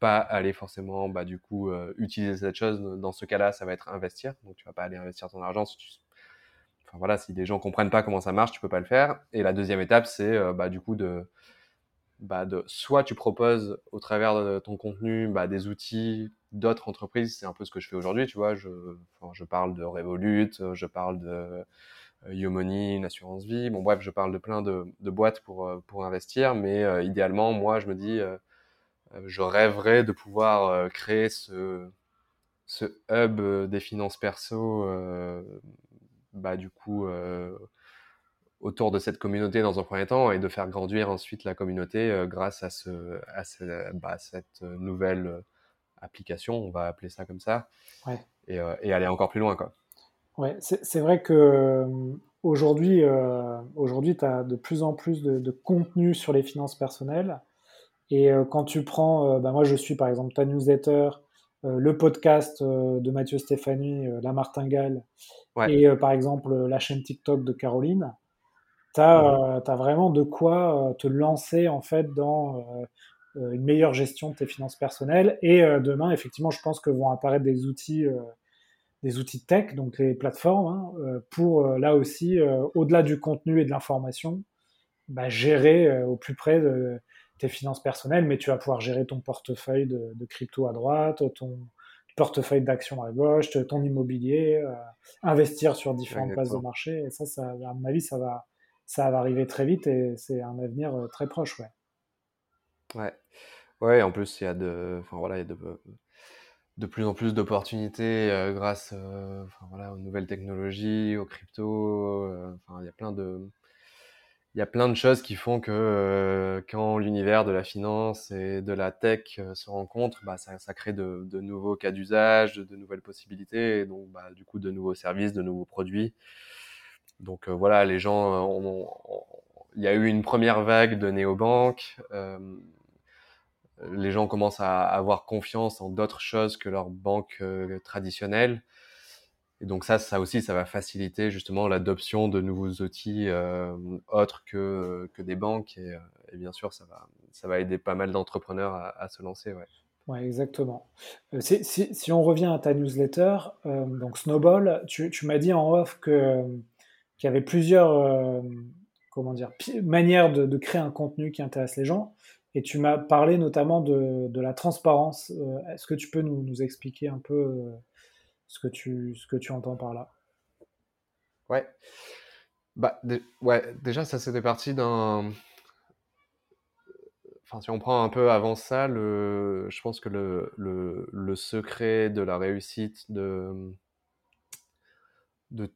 B: pas aller forcément bah, du coup euh, utiliser cette chose. Dans ce cas-là, ça va être investir. Donc tu vas pas aller investir ton argent si voilà, si des gens comprennent pas comment ça marche, tu peux pas le faire. Et la deuxième étape, c'est euh, bah, du coup de, bah, soit tu proposes au travers de ton contenu bah, des outils d'autres entreprises. C'est un peu ce que je fais aujourd'hui, tu vois. Je, parle de Revolut, je parle de euh, Yomoney, une assurance vie. Bon bref, je parle de plein de, boîtes pour, pour investir. Mais idéalement, moi, je me dis euh, je rêverais de pouvoir euh, créer ce, hub euh, des finances perso, bah, du coup, autour de cette communauté dans un premier temps et de faire grandir ensuite la communauté grâce à, ce, à, ce, bah, cette nouvelle application, on va appeler ça comme ça,
A: ouais.
B: et, et, aller encore plus loin. Quoi.
A: Ouais, c'est vrai que aujourd'hui, euh, aujourd'hui, tu as de plus en plus de, de, contenu sur les finances personnelles. Et euh, quand tu prends, euh, bah moi je suis par exemple ta newsletter, euh, le podcast de Mathieu Stéphanie, La Martingale, et par exemple la chaîne TikTok de Caroline, tu as, vraiment de quoi te lancer en fait dans une meilleure gestion de tes finances personnelles. Et demain, effectivement, je pense que vont apparaître des outils, des outils tech, donc les plateformes, hein, pour là aussi, au-delà du contenu et de l'information, bah, gérer au plus près de, tes finances personnelles, mais tu vas pouvoir gérer ton portefeuille de, crypto à droite, ton portefeuille d'actions à gauche, ton immobilier, euh, investir sur différentes places de marché. Et ça, ça, à mon avis, ça va, ça va arriver très vite et c'est un avenir euh, très proche. Ouais.
B: Ouais. Ouais, en plus, il y a de, enfin, voilà, il y a de, plus en plus d'opportunités euh, grâce enfin, voilà, aux nouvelles technologies, aux cryptos. enfin, il y a plein de, il y a plein de choses qui font que euh, quand l'univers de la finance et de la tech euh, se rencontrent, bah, ça, crée de, de, nouveaux cas d'usage, de, nouvelles possibilités, et donc bah, du coup de nouveaux services, de nouveaux produits. Donc euh, voilà, les gens, ont, il y a eu une première vague de néobanques. les gens commencent à avoir confiance en d'autres choses que leurs banques traditionnelles. Et donc ça, ça aussi, ça va faciliter justement l'adoption de nouveaux outils euh, autres que, que des banques. Et, euh, bien sûr, ça va, ça va aider pas mal d'entrepreneurs à, se lancer. Ouais.
A: Exactement. Euh, si, si, on revient à ta newsletter, euh, donc Snowball, tu, tu m'as dit en off que qu'il y avait plusieurs euh, comment dire manières de, de, créer un contenu qui intéresse les gens, et tu m'as parlé notamment de, de la transparence. Est-ce que tu peux nous, nous expliquer un peu ce que tu ce que tu entends par là?
B: Ouais. Bah, ouais, déjà, ça c'était parti d'un si on prend un peu avant ça, le, je pense que le, le, le secret de la réussite de, de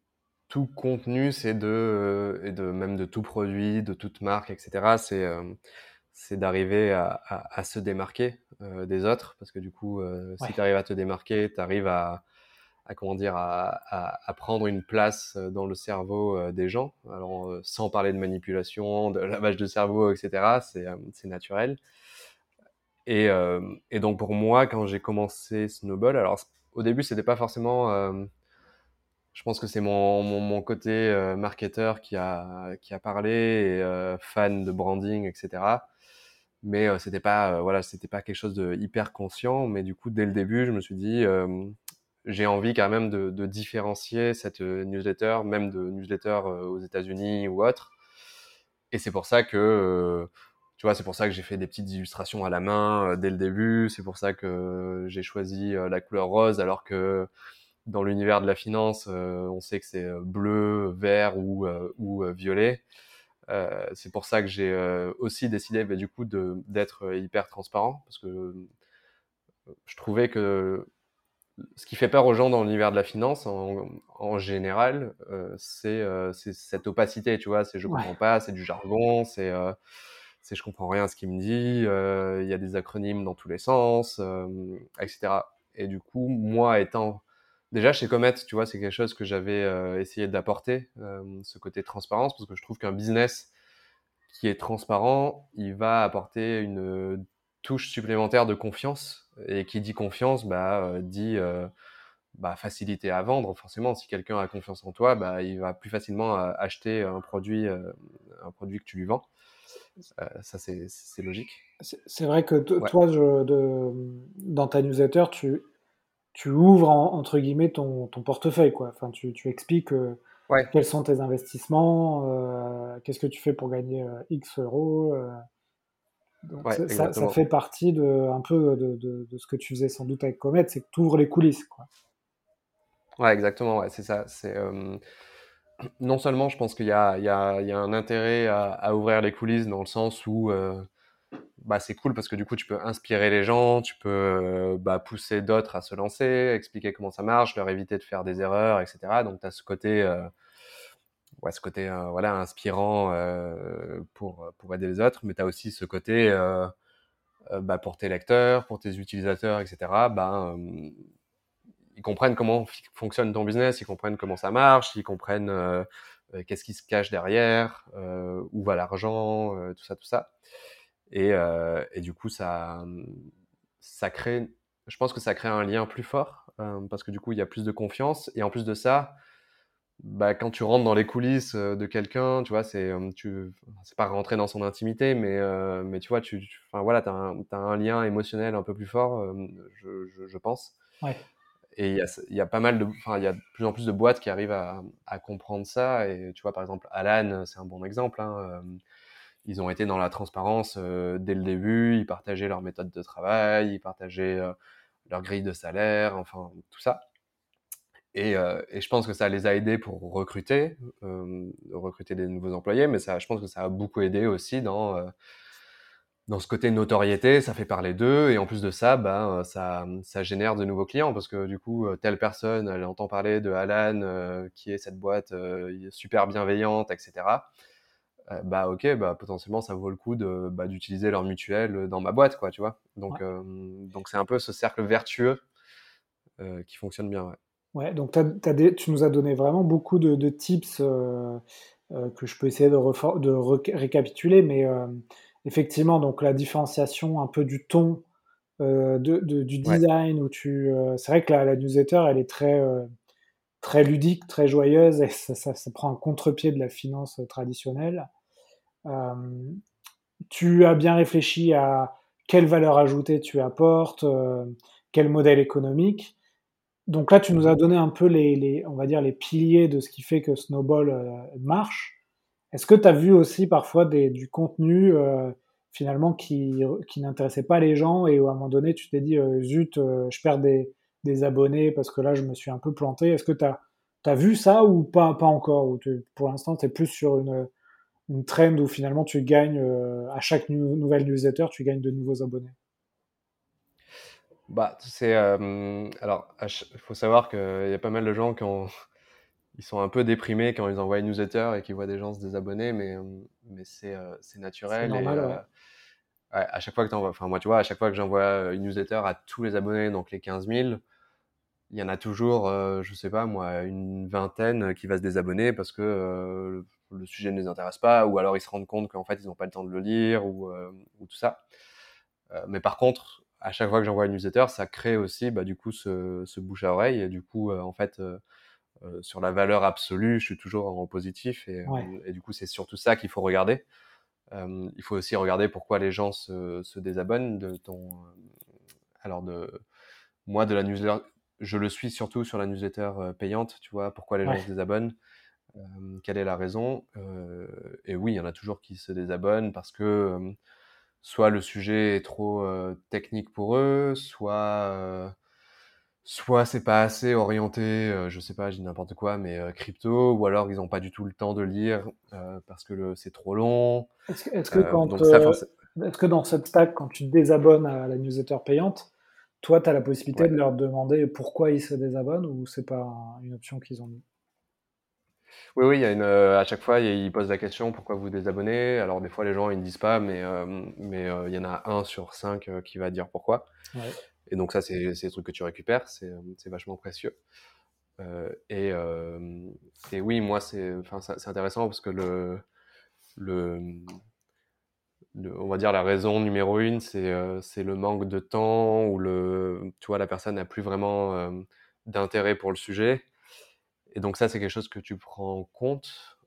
B: tout contenu, c'est de, et de même de tout produit, de toute marque, etc., c'est euh, c'est d'arriver à, à, à, se démarquer euh, des autres, parce que du coup, euh, si tu arrives à te démarquer, tu arrives à, à comment dire à, à, prendre une place euh, dans le cerveau euh, des gens. Alors euh, sans parler de manipulation, de [LAUGHS] lavage de cerveau, etc. C'est c'est naturel. Et, et, donc pour moi, quand j'ai commencé Snowball, alors au début c'était pas forcément je pense que c'est mon, mon, côté marketeur qui a, qui a parlé, et, fan de branding, etc. Mais euh, c'était pas, voilà, c'était pas quelque chose de hyper conscient. Mais du coup, dès le début, je me suis dit, j'ai envie quand même de, différencier cette euh, newsletter, même de newsletter euh, aux États-Unis ou autre. Et c'est pour ça que, euh, tu vois, c'est pour ça que j'ai fait des petites illustrations à la main dès le début. C'est pour ça que j'ai choisi la couleur rose, alors que dans l'univers de la finance, on sait que c'est bleu, vert ou, ou violet. c'est pour ça que j'ai aussi décidé, bah, du coup, d'être hyper transparent, parce que je trouvais que ce qui fait peur aux gens dans l'univers de la finance, en, en général, euh, euh, c'est cette opacité, tu vois. C'est je comprends pas, c'est du jargon, c'est euh, je comprends rien à ce qu'il me dit, euh, il y a des acronymes dans tous les sens, euh, etc. Et du coup, moi étant déjà chez Comet, tu vois, c'est quelque chose que j'avais euh, essayé d'apporter, ce côté transparence, parce que je trouve qu'un business qui est transparent, il va apporter une touche supplémentaire de confiance et qui dit confiance, bah, euh, dit euh, bah, facilité à vendre. Forcément, si quelqu'un a confiance en toi, bah, il va plus facilement euh, acheter un produit, un produit que tu lui vends. ça, c'est logique.
A: C'est vrai que toi, je, de, dans ta newsletter, tu, tu ouvres entre guillemets ton, ton, portefeuille. Quoi. Enfin, tu, tu expliques quels sont tes investissements, qu'est-ce que tu fais pour gagner X euros. Donc ça, ça, fait partie de, un peu de, de, de, ce que tu faisais sans doute avec Comet, c'est que tu ouvres les coulisses. Quoi.
B: Ouais, exactement, ouais, c'est ça. C'est, euh, non seulement je pense qu'il y y, y a un intérêt à, à, ouvrir les coulisses dans le sens où euh, bah, c'est cool parce que du coup tu peux inspirer les gens, tu peux euh, bah, pousser d'autres à se lancer, expliquer comment ça marche, leur éviter de faire des erreurs, etc. Donc tu as ce côté euh, ouais, ce côté euh, voilà inspirant pour pour aider les autres, mais tu as aussi ce côté bah, pour tes lecteurs, pour tes utilisateurs, etc. Bah, ils comprennent comment fonctionne ton business, ils comprennent comment ça marche, ils comprennent qu'est-ce qui se cache derrière, où va l'argent, tout ça, tout ça. Et, et, du coup, ça, ça crée, je pense que ça crée un lien plus fort parce que du coup, il y a plus de confiance et en plus de ça, bah, quand tu rentres dans les coulisses euh, de quelqu'un, tu vois, c'est euh, tu c'est pas rentrer dans son intimité, mais euh, mais tu vois, tu, enfin voilà, t'as un, as un lien émotionnel un peu plus fort, je, je, je, pense.
A: Ouais.
B: Et il y a, y a pas mal de, enfin il y a de plus en plus de boîtes qui arrivent à, à comprendre ça. Et tu vois, par exemple, Alan, c'est un bon exemple. Hein, ils ont été dans la transparence dès le début. Ils partageaient leur méthode de travail, ils partageaient leur grille de salaire, enfin tout ça. Et, euh, et, je pense que ça les a aidés pour recruter, euh, recruter des nouveaux employés, mais ça, je pense que ça a beaucoup aidé aussi dans, euh, dans ce côté notoriété, ça fait parler d'eux, et en plus de ça, ben, ça, ça génère de nouveaux clients, parce que du coup, telle personne, elle entend parler de Alan, euh, qui est cette boîte euh, super bienveillante, etc. bah ok, bah potentiellement ça vaut le coup de bah, d'utiliser leur mutuelle dans ma boîte, quoi, tu vois. Donc ouais. donc c'est un peu ce cercle vertueux qui fonctionne bien. Ouais.
A: Ouais, donc des, tu nous as donné vraiment beaucoup de, de tips euh, euh, que je peux essayer de, de récapituler, mais euh, effectivement, donc la différenciation un peu du ton, euh, de, de, du design, ouais. où tu, euh, c'est vrai que la, la, newsletter, elle est très, euh, très ludique, très joyeuse, et ça, ça, ça prend un contre-pied de la finance traditionnelle. Tu as bien réfléchi à quelle valeur ajoutée tu apportes, quel modèle économique. Donc là, tu nous as donné un peu les, on va dire, les piliers de ce qui fait que Snowball marche. Est-ce que tu as vu aussi parfois du contenu finalement qui, n'intéressait pas les gens et où à un moment donné tu t'es dit zut, je perds des, abonnés parce que là je me suis un peu planté. Est-ce que tu as, as, vu ça ou pas, pas encore? Ou Pour l'instant, tu es plus sur une, une trend où finalement tu gagnes à chaque nouvelle newsletter, tu gagnes de nouveaux abonnés
B: bah, c'est alors il faut savoir qu'il y a pas mal de gens qui ont ils sont un peu déprimés quand ils envoient une newsletter et qu'ils voient des gens se désabonner, mais, mais c'est naturel. Normal, à chaque fois que enfin moi tu vois, à chaque fois que j'envoie une newsletter à tous les abonnés, donc les 15 000, il y en a toujours, je sais pas moi, une vingtaine qui va se désabonner parce que le sujet ne les intéresse pas, ou alors ils se rendent compte qu'en fait ils n'ont pas le temps de le lire, ou, ou tout ça. mais par contre, à chaque fois que j'envoie une newsletter, ça crée aussi bah, du coup ce, ce, bouche à oreille, et du coup en fait euh, sur la valeur absolue, je suis toujours en positif et, euh, et du coup, c'est surtout ça qu'il faut regarder. Euh, il faut aussi regarder pourquoi les gens se, se désabonnent de ton. alors, de moi, de la newsletter, je le suis surtout sur la newsletter payante, tu vois, pourquoi les gens se désabonnent. Quelle est la raison? Et oui, il y en a toujours qui se désabonnent parce que soit le sujet est trop technique pour eux, soit soit c'est pas assez orienté, euh, je sais pas, je dis n'importe quoi, mais euh, crypto, ou alors ils n'ont pas du tout le temps de lire euh, parce que c'est trop long.
A: Est-ce que, quand, est-ce que dans cette stack, quand tu te désabonnes à la newsletter payante, toi, tu as la possibilité de leur demander pourquoi ils se désabonnent ou c'est pas une option qu'ils ont mis?
B: Oui, oui, il y a une, à chaque fois, ils posent la question pourquoi vous désabonnez. Alors, des fois, les gens ils ne disent pas, mais mais il y en a un sur cinq qui va dire pourquoi. Ouais. Et donc ça, c'est des trucs que tu récupères, c'est vachement précieux. Euh, et, euh, et, oui, moi, c'est intéressant parce que le, le, on va dire la raison numéro une, c'est euh, le manque de temps ou le, tu vois, la personne n'a plus vraiment euh, d'intérêt pour le sujet. Et donc ça, c'est quelque chose que tu prends en compte.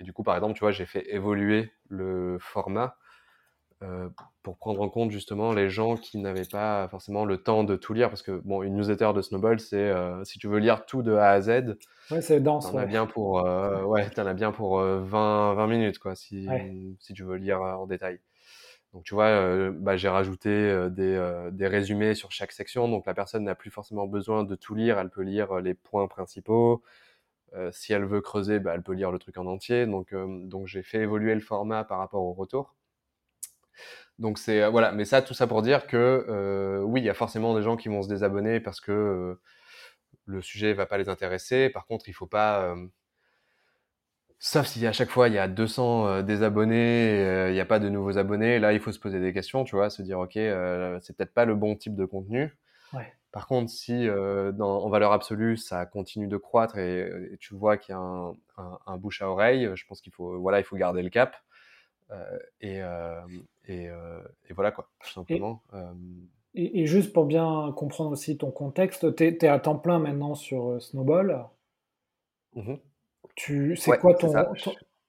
B: Et du coup, par exemple, tu vois, j'ai fait évoluer le format euh, pour prendre en compte justement les gens qui n'avaient pas forcément le temps de tout lire. Parce que bon une newsletter de Snowball c'est euh, si tu veux lire tout de A à Z
A: ouais c'est dense
B: t'en as bien pour euh, ouais. t'en as bien pour 20 20 minutes quoi si si tu veux lire en détail donc tu vois bah, j'ai rajouté des, des résumés sur chaque section. Donc la personne n'a plus forcément besoin de tout lire. Elle peut lire les points principaux. Si elle veut creuser bah, elle peut lire le truc en entier. Donc donc j'ai fait évoluer le format par rapport au retour. Donc c'est euh, voilà, mais ça, tout ça pour dire que euh, oui, il y a forcément des gens qui vont se désabonner parce que euh, le sujet va pas les intéresser. Par contre, il faut pas, sauf si à chaque fois il y a 200 désabonnés, il n'y a pas de nouveaux abonnés, là il faut se poser des questions, tu vois, se dire ok, c'est peut-être pas le bon type de contenu. Ouais. Par contre, si dans, en valeur absolue ça continue de croître et, tu vois qu'il y a un, un, un, bouche à oreille, je pense qu'il faut voilà, il faut garder le cap. et, et, euh, et, voilà quoi, tout simplement.
A: Et, juste pour bien comprendre aussi ton contexte, tu es, à temps plein maintenant sur euh, Snowball? Mmh tu, c'est, quoi ton,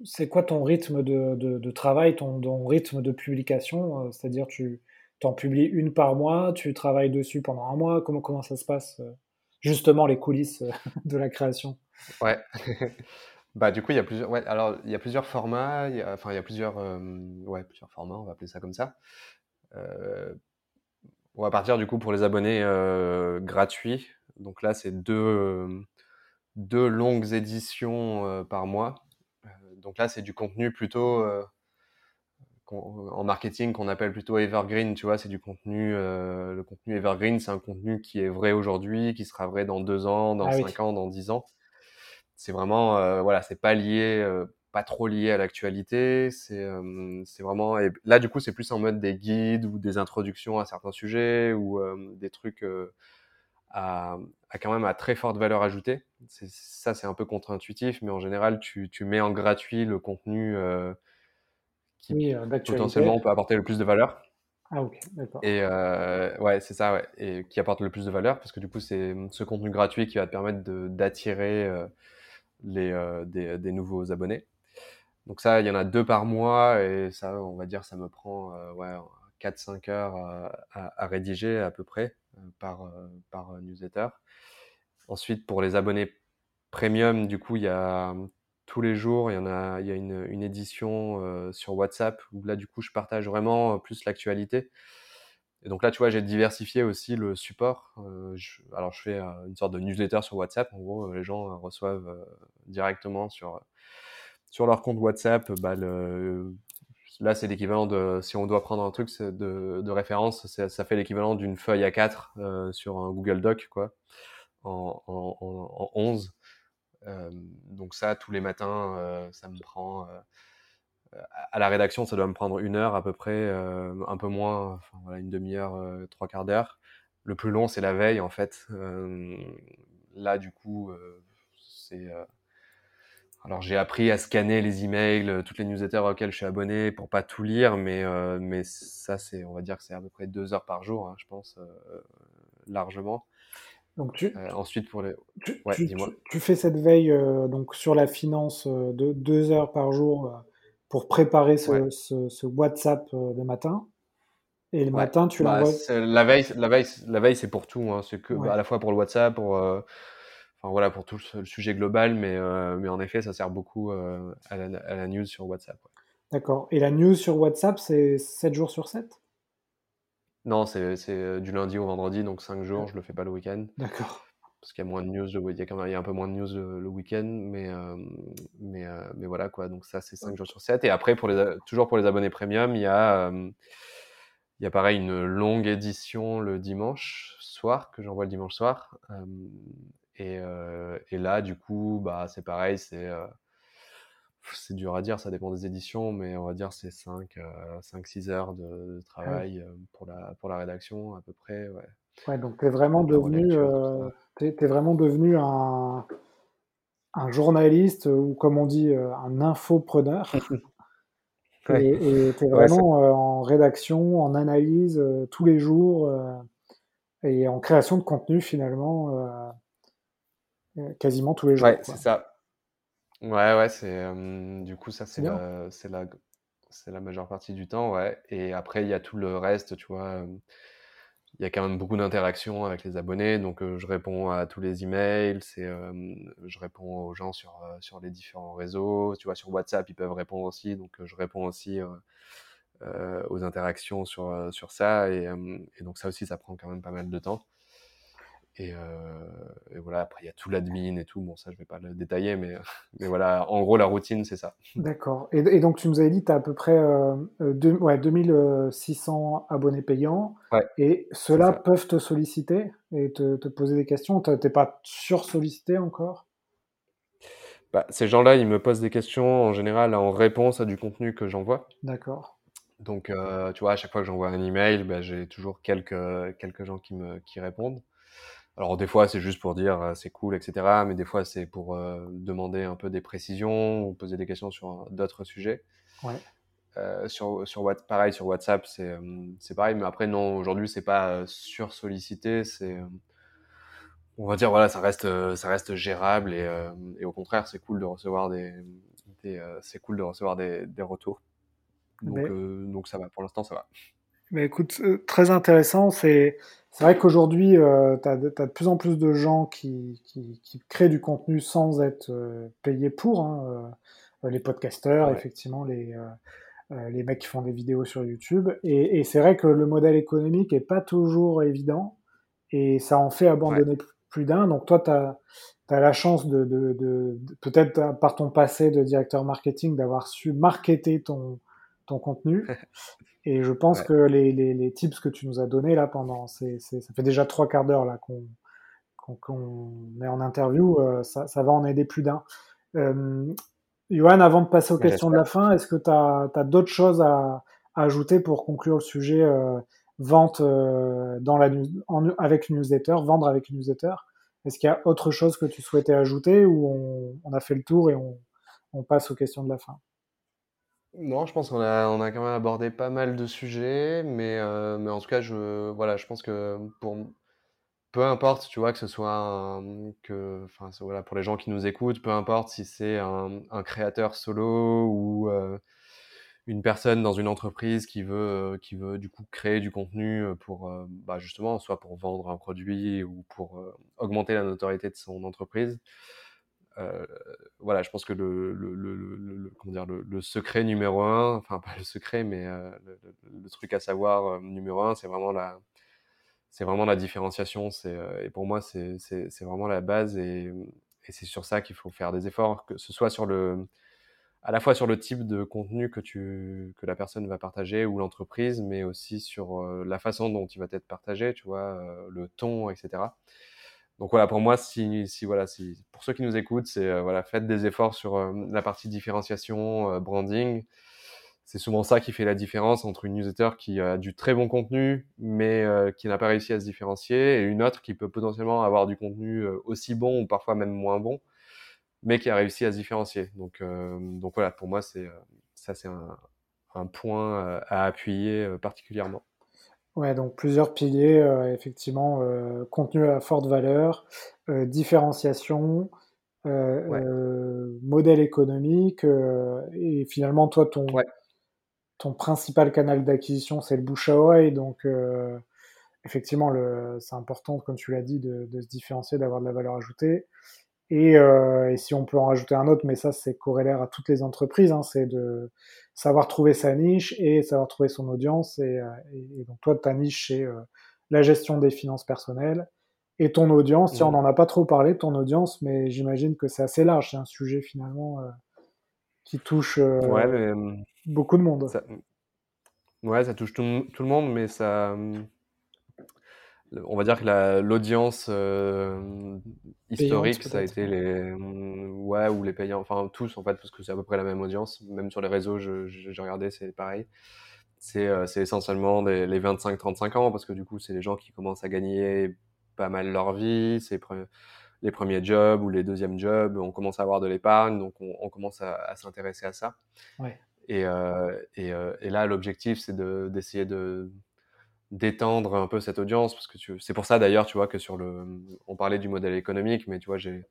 A: c'est quoi ton rythme de, de, de travail, ton, ton, rythme de publication? Euh, C'est-à-dire tu en publies une par mois, tu travailles dessus pendant un mois, comment, comment ça se passe Justement les coulisses [LAUGHS] de la création?
B: Ouais. [LAUGHS] Bah, du coup, il y a plusieurs, ouais, alors, il y a plusieurs formats, il y a, enfin, il y a plusieurs, euh, ouais, plusieurs formats, on va appeler ça comme ça. Euh, on va partir du coup pour les abonnés euh, gratuits. Donc là, c'est deux, deux longues éditions par mois. donc là, c'est du contenu plutôt en marketing qu'on appelle plutôt evergreen. Tu vois, c'est du contenu. le contenu evergreen, c'est un contenu qui est vrai aujourd'hui, qui sera vrai dans deux ans, dans ah cinq ans, dans dix ans c'est vraiment euh, voilà c'est pas lié euh, pas trop lié à l'actualité c'est euh, c'est vraiment et là du coup c'est plus en mode des guides ou des introductions à certains sujets ou des trucs à, quand même à très forte valeur ajoutée c'est ça c'est un peu contre-intuitif mais en général tu, tu mets en gratuit le contenu qui potentiellement peut apporter le plus de valeur
A: ah ok, d'accord.
B: Et ouais, c'est ça, ouais. Et qui apporte le plus de valeur, parce que du coup, c'est ce contenu gratuit qui va te permettre d'attirer les, euh, des, des, nouveaux abonnés. Donc ça, il y en a deux par mois et ça, on va dire, ça me prend euh, ouais, 4-5 heures à, à, rédiger à peu près par, par newsletter. Ensuite, pour les abonnés premium, du coup, il y a tous les jours, il y en a, il y a une, une édition sur WhatsApp où là, du coup, je partage vraiment plus l'actualité. Et donc là, tu vois, j'ai diversifié aussi le support. alors, je fais une sorte de newsletter sur WhatsApp. En gros, les gens reçoivent directement sur, sur leur compte WhatsApp bah, le, là, c'est l'équivalent de, si on doit prendre un truc de, de référence, ça fait l'équivalent d'une feuille A4 euh, sur un Google Doc, quoi, en, en, en 11. Euh, donc ça, tous les matins, euh, ça me prend, à la rédaction, ça doit me prendre une heure à peu près, un peu moins, voilà, une demi-heure, trois quarts d'heure. Le plus long, c'est la veille, en fait. là, du coup, c'est alors j'ai appris à scanner les emails, euh, toutes les newsletters auxquelles je suis abonné pour pas tout lire, mais euh, mais ça c'est, on va dire que c'est à peu près deux heures par jour, hein, je pense euh, largement.
A: Donc tu,
B: ensuite pour les,
A: tu, ouais, tu, tu, fais cette veille donc sur la finance de deux heures par jour pour préparer ce, ce, ce WhatsApp le matin. Et le matin, tu
B: bah,
A: l'envoies.
B: La veille, la veille, la veille, c'est pour tout. Hein. C'est que à la fois pour le WhatsApp, pour Enfin voilà pour tout le, sujet global, mais, euh, mais en effet, ça sert beaucoup euh, à la, à, la, news sur WhatsApp.
A: D'accord. Et la news sur WhatsApp, c'est 7 jours sur 7
B: Non, c'est euh, du lundi au vendredi, donc 5 jours, je le fais pas le week-end.
A: D'accord.
B: Parce qu'il y a moins de news, il y a, quand même, il y a un peu moins de news le, week-end, mais, mais, mais voilà quoi. Donc ça, c'est 5 jours sur 7. Et après, pour les, toujours pour les abonnés premium, il y a, il y a pareil une longue édition le dimanche soir, que j'envoie le dimanche soir. Et, euh, et, là, du coup, bah, c'est pareil, c'est euh, c'est dur à dire, ça dépend des éditions, mais on va dire c'est 5, 5-6 euh, heures de, ah travail pour, la, pour la rédaction à peu près. Ouais,
A: ouais donc tu es vraiment devenu, euh, es, es, vraiment devenu un, un, journaliste ou comme on dit, un infopreneur. [LAUGHS] et tu es vraiment ouais, en rédaction, en analyse tous les jours et en création de contenu finalement euh, quasiment tous les jours.
B: Ouais, c'est ça. Ouais, ouais, c'est du coup ça c'est la, c'est la, c'est la majeure partie du temps, ouais. Et après il y a tout le reste, tu vois. il y a quand même beaucoup d'interactions avec les abonnés, donc je réponds à tous les emails, c'est, je réponds aux gens sur sur les différents réseaux, tu vois, sur WhatsApp ils peuvent répondre aussi, donc je réponds aussi euh, aux interactions sur sur ça, et, et, donc ça aussi ça prend quand même pas mal de temps. Et, euh, et, voilà, après, il y a tout l'admin et tout. Bon, ça, je vais pas le détailler, mais, [LAUGHS] mais voilà, en gros, la routine, c'est ça.
A: D'accord. Et, et, donc, tu nous avais dit, tu as à peu près euh, deux, ouais, 2600 abonnés payants.
B: Ouais,
A: et ceux-là peuvent te solliciter et te, te poser des questions? Tu n'es pas sur-sollicité encore?
B: Bah, Ces gens-là, ils me posent des questions en général en réponse à du contenu que j'envoie.
A: D'accord.
B: Donc, euh, tu vois, à chaque fois que j'envoie un email, bah, j'ai toujours quelques, quelques gens qui me qui répondent. Alors des fois c'est juste pour dire euh, c'est cool, etc. Mais des fois c'est pour euh, demander un peu des précisions ou poser des questions sur d'autres sujets.
A: Ouais.
B: Euh, sur sur pareil sur WhatsApp c'est c'est pareil, mais après non aujourd'hui c'est pas sur sollicité, c'est on va dire voilà ça reste ça reste gérable et, et au contraire c'est cool de recevoir des, des c'est cool de recevoir des, des retours. Donc donc ça va pour l'instant ça va.
A: Mais écoute très intéressant c'est vrai qu'aujourd'hui, euh, tu as, de plus en plus de gens qui, qui, qui créent du contenu sans être euh, payés pour. Hein, euh, les podcasteurs, effectivement, les, euh, les mecs qui font des vidéos sur YouTube. Et, et c'est vrai que le modèle économique est pas toujours évident et ça en fait abandonner ouais. plus d'un. Donc toi, tu as, as, la chance de, de, de, de peut-être par ton passé de directeur marketing, d'avoir su marketer ton, ton contenu. [LAUGHS] Et je pense ouais. que les, les, les, tips que tu nous as donnés là pendant, c'est, ça fait déjà trois quarts d'heure là qu'on, est en interview, euh, ça, ça, va en aider plus d'un. Euh, Johan, avant de passer aux Mais questions de la fin, est-ce que tu as, as d'autres choses à, à, ajouter pour conclure le sujet euh, vente euh, dans la en, avec une newsletter, vendre avec une newsletter? Est-ce qu'il y a autre chose que tu souhaitais ajouter ou on, on a fait le tour et on, on passe aux questions de la fin?
B: Non, je pense qu'on a, on a quand même abordé pas mal de sujets, mais, euh, mais en tout cas, je, voilà, je pense que pour, peu importe, tu vois, que ce soit que, enfin, voilà, pour les gens qui nous écoutent, peu importe si c'est un, créateur solo ou, euh, une personne dans une entreprise qui veut, qui veut du coup créer du contenu pour bah, justement soit pour vendre un produit ou pour augmenter la notoriété de son entreprise. Voilà, je pense que le, comment dire, le, secret numéro un, enfin pas le secret, mais le, truc à savoir numéro un, c'est vraiment la, c'est vraiment la différenciation. C'est, et pour moi, c'est, c'est, vraiment la base et, et c'est sur ça qu'il faut faire des efforts, que ce soit sur le, à la fois sur le type de contenu que, tu, que la personne va partager ou l'entreprise, mais aussi sur euh, la façon dont il va être partagé, tu vois, euh, le ton, etc. Donc voilà, pour moi, si, si voilà, si, pour ceux qui nous écoutent, c'est euh, voilà, faites des efforts sur la partie différenciation, branding. C'est souvent ça qui fait la différence entre une newsletter qui a du très bon contenu, mais qui n'a pas réussi à se différencier, et une autre qui peut potentiellement avoir du contenu aussi bon ou parfois même moins bon, mais qui a réussi à se différencier. Donc, euh, donc voilà, pour moi, c'est euh, ça, c'est un, un, point euh, à appuyer particulièrement.
A: Ouais, donc plusieurs piliers, effectivement, contenu à forte valeur, différenciation, modèle économique, et finalement, toi, ton, ton principal canal d'acquisition, c'est le bouche à oreille, donc effectivement, c'est important, comme tu l'as dit, de, de, se différencier, d'avoir de la valeur ajoutée. Euh, et, si on peut en rajouter un autre, mais ça c'est corrélaire à toutes les entreprises, hein, c'est de savoir trouver sa niche et savoir trouver son audience. Et, euh, donc toi, ta niche, c'est euh, la gestion des finances personnelles. Et ton audience, si on n'en a pas trop parlé, ton audience, mais j'imagine que c'est assez large, c'est un sujet finalement qui touche beaucoup de monde.
B: Ça, ouais, ça touche tout, tout, le monde, mais ça on va dire que l'audience euh, historique, ça a été les ouais ou les payants, enfin tous en fait, parce que c'est à peu près la même audience. Même sur les réseaux, j'ai regardé, c'est pareil. C'est euh, essentiellement les 25-35 ans, parce que du coup, c'est les gens qui commencent à gagner pas mal leur vie, c'est les premiers jobs ou les deuxièmes jobs, on commence à avoir de l'épargne, donc on, commence à, s'intéresser à ça. Ouais. Et, euh, et, et, là, l'objectif, c'est d'essayer de, d'étendre un peu cette audience parce que c'est pour ça d'ailleurs tu vois que sur le on parlait du modèle économique mais tu vois j'ai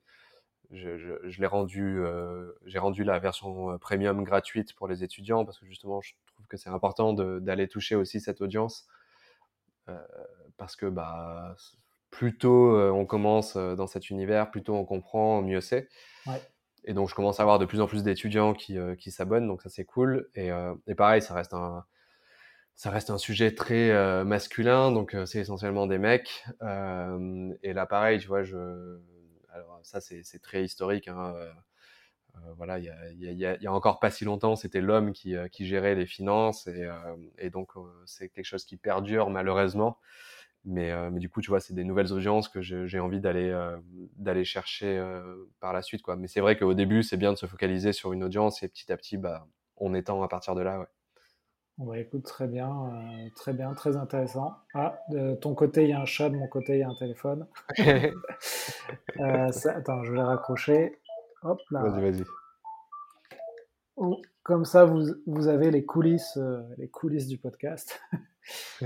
B: je, je, l'ai rendu euh, j'ai rendu la version euh, premium gratuite pour les étudiants parce que justement je trouve que c'est important d'aller toucher aussi cette audience euh, parce que bah plus tôt on commence dans cet univers plus tôt on comprend mieux c'est ouais. et donc je commence à avoir de plus en plus d'étudiants qui, qui s'abonnent donc ça c'est cool et, et pareil ça reste un ça reste un sujet très euh, masculin, donc euh, c'est essentiellement des mecs. Euh, et là, pareil, tu vois, je, alors ça c'est très historique. Voilà, il y a, encore pas si longtemps, c'était l'homme qui, gérait les finances, et, donc c'est quelque chose qui perdure malheureusement. Mais, du coup, tu vois, c'est des nouvelles audiences que j'ai envie d'aller d'aller chercher par la suite, quoi. Mais c'est vrai qu'au début, c'est bien de se focaliser sur une audience et petit à petit, bah, on étend à partir de là, ouais.
A: Bah, écoute, très bien, euh, très bien, très intéressant. Ah, de ton côté, il y a un chat, de mon côté, il y a un téléphone. [LAUGHS] euh, attends, je vais raccrocher. Hop là.
B: Vas-y, vas-y.
A: Oh, comme ça, vous, vous avez les coulisses, euh, les coulisses du podcast. [LAUGHS]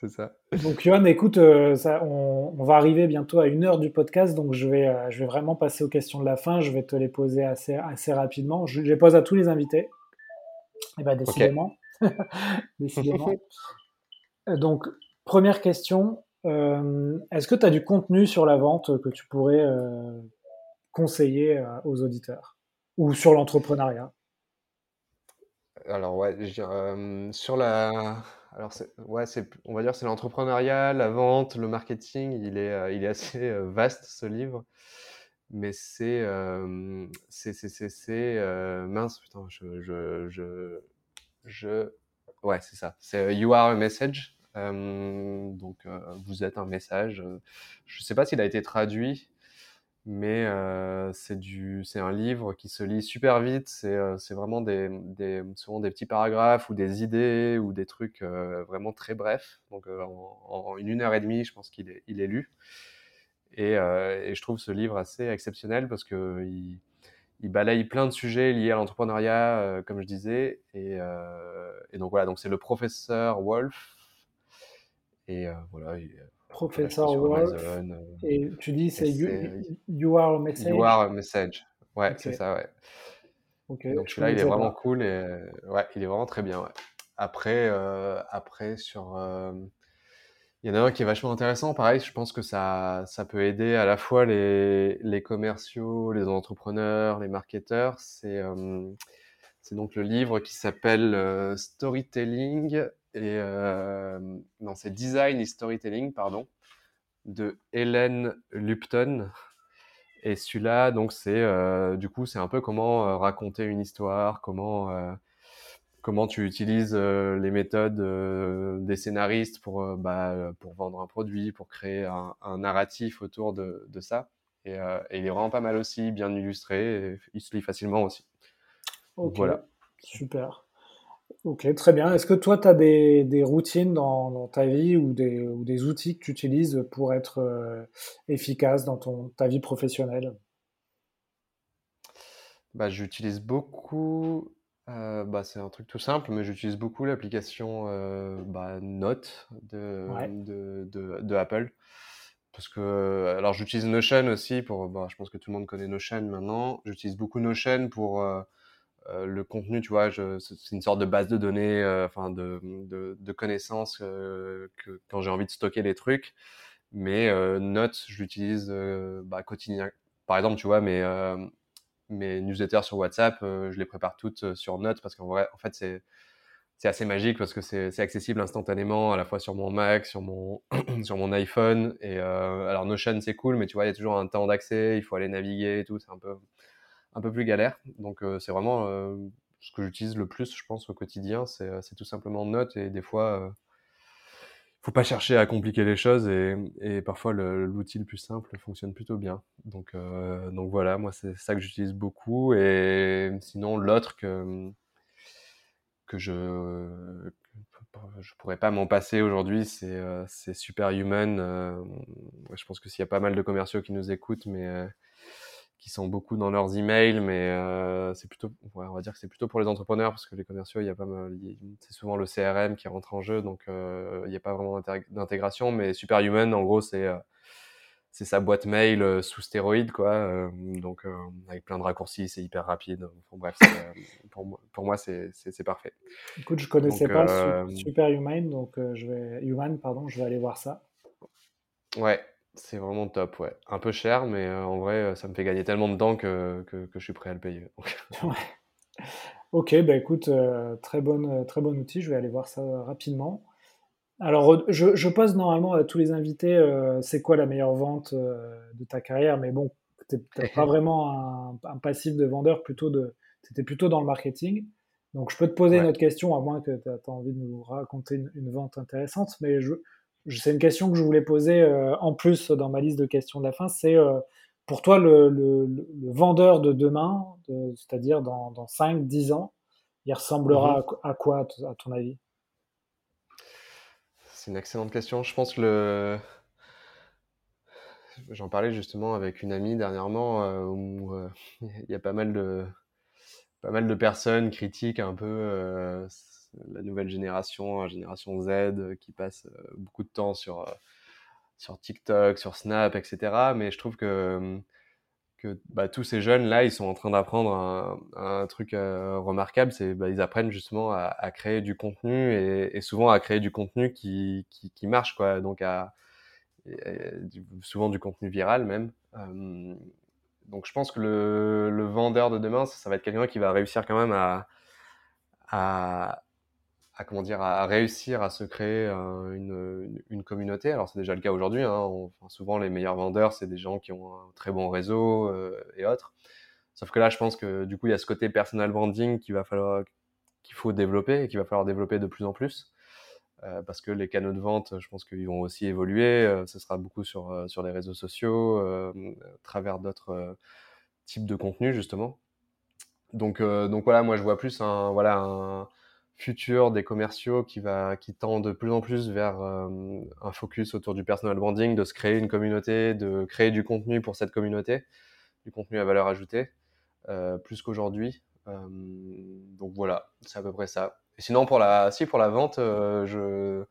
B: C'est ça.
A: Donc, Yohan, écoute, ça, on, on, va arriver bientôt à une heure du podcast, donc je vais, je vais vraiment passer aux questions de la fin. Je vais te les poser assez, assez rapidement. Je, les pose à tous les invités. Et eh bien, décidément. [LAUGHS] Décidément. Euh, donc, première question. Euh, est-ce que tu as du contenu sur la vente que tu pourrais euh, conseiller aux auditeurs ou sur l'entrepreneuriat?
B: Alors, ouais, sur la. Alors, ouais, on va dire c'est l'entrepreneuriat, la vente, le marketing. Il est, il est assez vaste ce livre mais c'est c'est mince putain je, je, je... Ouais, c'est ça. C'est euh, You are a message. Euh, donc, euh, vous êtes un message. Je ne sais pas s'il a été traduit, mais c'est un livre qui se lit super vite. C'est, vraiment des, souvent des petits paragraphes ou des idées ou des trucs vraiment très brefs. Donc, en, une heure et demie, je pense qu'il est, lu. Et, je trouve ce livre assez exceptionnel parce que il balaye plein de sujets liés à l'entrepreneuriat, euh, comme je disais. Et, euh, et, donc voilà, donc c'est le professeur Wolf. Et euh, voilà.
A: professeur Wolf. et tu dis c'est you, you, Are a Message?
B: You Are a Message. Ouais, c'est ça, ouais. Ok. donc celui-là, il est vraiment cool et ouais, il est vraiment très bien. Ouais. Après, après sur il y en a un qui est vachement intéressant. Pareil, je pense que ça, ça peut aider à la fois les, les commerciaux, les entrepreneurs, les marketeurs. C'est euh, donc le livre qui s'appelle euh, Storytelling et euh, non, c'est Design et Storytelling, pardon, de Hélène Lupton. Et celui-là, donc c'est du coup, c'est un peu comment raconter une histoire, comment comment tu utilises euh, les méthodes euh, des scénaristes pour, euh, bah, pour vendre un produit, pour créer un, narratif autour de, de ça. Et, il est vraiment pas mal aussi, bien illustré, et il se lit facilement aussi.
A: Voilà. Super. Ok, très bien. Est-ce que toi, tu as des, des routines dans, dans, ta vie ou des, ou des, outils que tu utilises pour être efficace dans ton, ta vie professionnelle?
B: Bah, J'utilise beaucoup euh, bah, c'est un truc tout simple, mais j'utilise beaucoup l'application euh, bah, Note de, de, de, Apple. Parce que, alors j'utilise Notion aussi pour, bah, je pense que tout le monde connaît Notion maintenant. J'utilise beaucoup Notion pour euh, le contenu, tu vois, c'est une sorte de base de données, enfin de, de, de, connaissances que quand j'ai envie de stocker les trucs. Mais Note, je l'utilise bah, quotidien. Par exemple, tu vois, mais mes newsletters sur WhatsApp, euh, je les prépare toutes euh, sur Notes parce qu'en vrai, en fait, c'est c'est assez magique parce que c'est accessible instantanément à la fois sur mon Mac, sur mon [CLEARS THROAT] sur mon iPhone et euh, alors Notion c'est cool mais tu vois il y a toujours un temps d'accès, il faut aller naviguer et tout, c'est un peu un peu plus galère. Donc c'est vraiment ce que j'utilise le plus je pense au quotidien, c'est tout simplement Notes et des fois faut pas chercher à compliquer les choses et, parfois l'outil le, plus simple fonctionne plutôt bien. Donc, euh, donc voilà, moi c'est ça que j'utilise beaucoup et sinon l'autre que que je je pourrais pas m'en passer aujourd'hui, c'est euh, Superhuman. Euh, je pense que s'il y a pas mal de commerciaux qui nous écoutent, mais euh, qui sont beaucoup dans leurs emails, mais euh, c'est plutôt, on va dire que c'est plutôt pour les entrepreneurs parce que les commerciaux, il y a pas mal, c'est souvent le CRM qui rentre en jeu, donc euh, il n'y a pas vraiment d'intégration. Mais Superhuman, en gros, c'est euh, c'est sa boîte mail sous stéroïde, quoi. donc avec plein de raccourcis, c'est hyper rapide. bref, pour moi, pour moi c'est parfait.
A: Écoute, je connaissais pas Superhuman, donc je vais Human, pardon, je vais aller voir ça.
B: Ouais, c'est vraiment top, ouais. Un peu cher, mais euh, en vrai, euh, ça me fait gagner tellement de temps que, que, je suis prêt à le payer. [LAUGHS]
A: Ok, bah écoute, euh, très, bonne, très bon outil, je vais aller voir ça rapidement. Alors, je, je pose normalement à tous les invités, c'est quoi la meilleure vente de ta carrière, mais bon, tu pas [LAUGHS] vraiment un, passif de vendeur, plutôt de, tu étais plutôt dans le marketing. Donc, je peux te poser une autre question, à moins que tu aies envie de nous raconter une, une vente intéressante, mais je, c'est une question que je voulais poser euh, en plus dans ma liste de questions de la fin. C'est euh, pour toi le, vendeur de demain, c'est-à-dire dans, dans 5, 10 ans, il ressemblera mhm. à, quoi à ton avis?
B: C'est une excellente question. Je pense que le. J'en parlais justement avec une amie dernièrement euh, où [LAUGHS] il y a pas mal de pas mal de personnes critiquent un peu la nouvelle génération, la génération Z, euh, qui passe euh, beaucoup de temps sur, euh, sur TikTok, sur Snap, etc. Mais je trouve que, que bah, tous ces jeunes-là, ils sont en train d'apprendre un, truc remarquable, c'est bah, ils apprennent justement à, créer du contenu et, souvent à créer du contenu qui, qui, marche, quoi. Donc souvent du contenu viral même. donc je pense que le, le vendeur de demain, ça, va être quelqu'un qui va réussir quand même à, à comment dire à réussir à se créer une, une, communauté. Alors c'est déjà le cas aujourd'hui. Hein. souvent les meilleurs vendeurs c'est des gens qui ont un très bon réseau euh, et autres. Sauf que là je pense que du coup il y a ce côté personal branding qu'il va falloir qu'il faut développer et qu'il va falloir développer de plus en plus. Euh, parce que les canaux de vente, je pense qu'ils vont aussi évoluer. Euh, ce sera beaucoup sur, sur les réseaux sociaux, à travers d'autres types de contenus justement. Donc, donc voilà, moi je vois plus un, voilà, un, futur des commerciaux qui va qui tend de plus en plus vers euh, un focus autour du personal branding, de se créer une communauté, de créer du contenu pour cette communauté, du contenu à valeur ajoutée, euh, plus qu'aujourd'hui. Euh, donc voilà, c'est à peu près ça. Et sinon pour la si pour la vente, je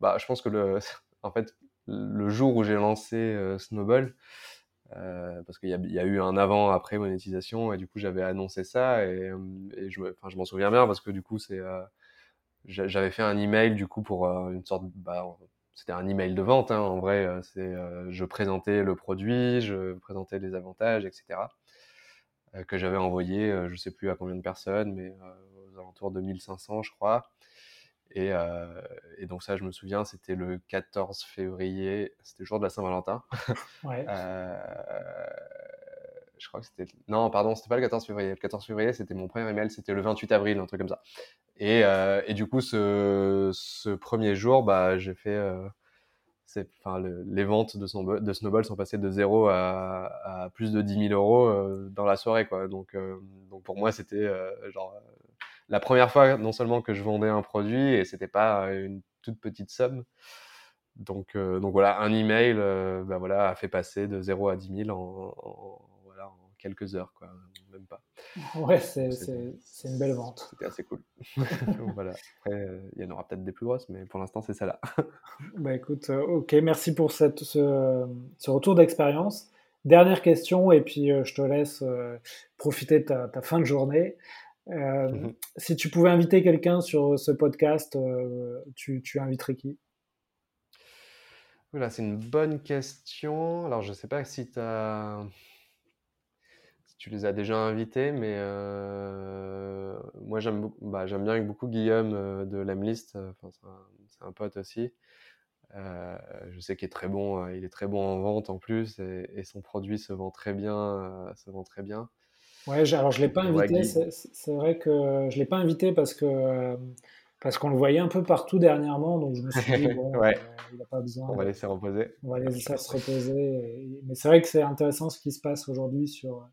B: bah je pense que le [LAUGHS] en fait le jour où j'ai lancé Snowball, parce qu'il y, a eu un avant-après monétisation et du coup j'avais annoncé ça et, et je, m'en souviens bien parce que du coup c'est j'avais fait un email du coup pour une sorte bah, c'était un email de vente hein, en vrai c'est je présentais le produit je présentais les avantages etc que j'avais envoyé je sais plus à combien de personnes mais aux alentours de 1500 je crois et, et, donc ça, je me souviens, c'était le 14 février, c'était le jour de la Saint-Valentin. [LAUGHS] Ouais. je crois que c'était... Non, pardon, c'était pas le 14 février. Le 14 février, c'était mon premier email, c'était le 28 avril, un truc comme ça. Et, et du coup, ce, ce, premier jour, bah, j'ai fait... Enfin, les ventes de, son, de, Snowball sont passées de 0 à, à plus de 10 000 euros dans la soirée. Quoi. Donc, donc pour moi, c'était genre la première fois non seulement que je vendais un produit et c'était pas une toute petite somme. Donc, euh, donc voilà, un email euh, bah voilà, a fait passer de 0 à 10 000 en, voilà, en quelques heures, quoi, même pas. [LAUGHS]
A: Ouais, c'est une belle vente.
B: C'était assez cool. [LAUGHS] voilà. Après, euh, il y en aura peut-être des plus grosses, mais pour l'instant, c'est ça là. [LAUGHS]
A: bah écoute, ok, merci pour cette, ce, ce retour d'expérience. Dernière question, et puis je te laisse profiter de ta, ta, fin de journée. Euh, mmh si tu pouvais inviter quelqu'un sur ce podcast, euh, tu, tu, inviterais qui?
B: Voilà, c'est une bonne question. Alors, je ne sais pas si, as... si tu les as déjà invités, mais euh, moi, j'aime bah, bien beaucoup Guillaume de l'Emlist. Enfin, c'est un, un, pote aussi. je sais qu'il est très bon. il est très bon en vente en plus, et, et son produit se vend très bien. se vend très bien.
A: Ouais, alors je l'ai pas invité. C'est vrai que je l'ai pas invité parce que parce qu'on le voyait un peu partout dernièrement, donc je me suis dit bon, [LAUGHS]
B: ouais. il n'a pas besoin. On va laisser reposer.
A: On va laisser se reposer. [LAUGHS] Mais c'est vrai que c'est intéressant ce qui se passe aujourd'hui sur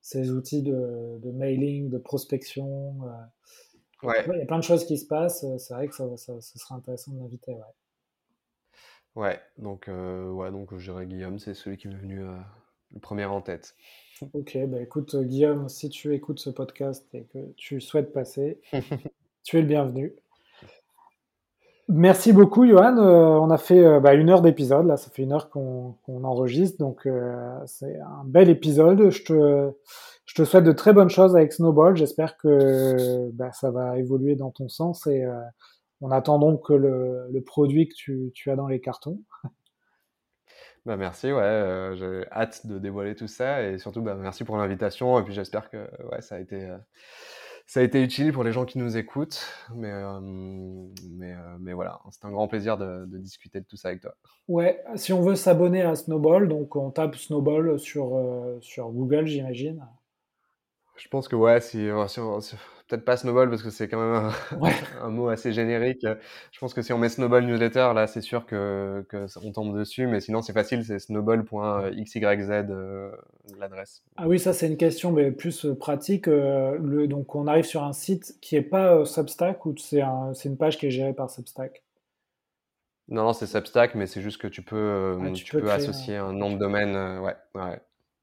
A: ces outils de, de, mailing, de prospection. Ouais. Il y a plein de choses qui se passent. C'est vrai que ça, ça, ce serait intéressant de l'inviter. Ouais.
B: Ouais, donc, euh, ouais, donc je dirais Guillaume, c'est celui qui m'est venu euh, le premier en tête.
A: Ok, bah écoute Guillaume, si tu écoutes ce podcast et que tu souhaites passer, [LAUGHS] tu es le bienvenu. Merci beaucoup Johan, euh, on a fait euh, bah, une heure d'épisode, là ça fait une heure qu'on enregistre, donc euh, c'est un bel épisode. Je te, je te souhaite de très bonnes choses avec Snowball, j'espère que bah, ça va évoluer dans ton sens et on attend donc le, le produit que tu, tu as dans les cartons.
B: Bah merci, ouais, euh, j'ai hâte de dévoiler tout ça et surtout bah, merci pour l'invitation et puis j'espère que ouais, ça a été euh, ça a été utile pour les gens qui nous écoutent, mais euh, mais, mais voilà, c'est un grand plaisir de, de, discuter de tout ça avec toi.
A: Ouais, si on veut s'abonner à Snowball, donc on tape Snowball sur sur Google, j'imagine.
B: Je pense que ouais, si, si, peut-être pas Snowball parce que c'est quand même [LAUGHS] un, mot assez générique. Je pense que si on met Snowball Newsletter, là, c'est sûr que, que, on tombe dessus, mais sinon c'est facile, c'est snowball.xyz euh, l'adresse.
A: Ah oui, ça c'est une question mais plus euh, pratique. Euh, le, donc on arrive sur un site qui est pas Substack ou c'est un, une page qui est gérée par Substack?
B: Non, non, c'est Substack, mais c'est juste que tu peux, ah, tu, peux, associer un... nom de domaine. ouais, ouais.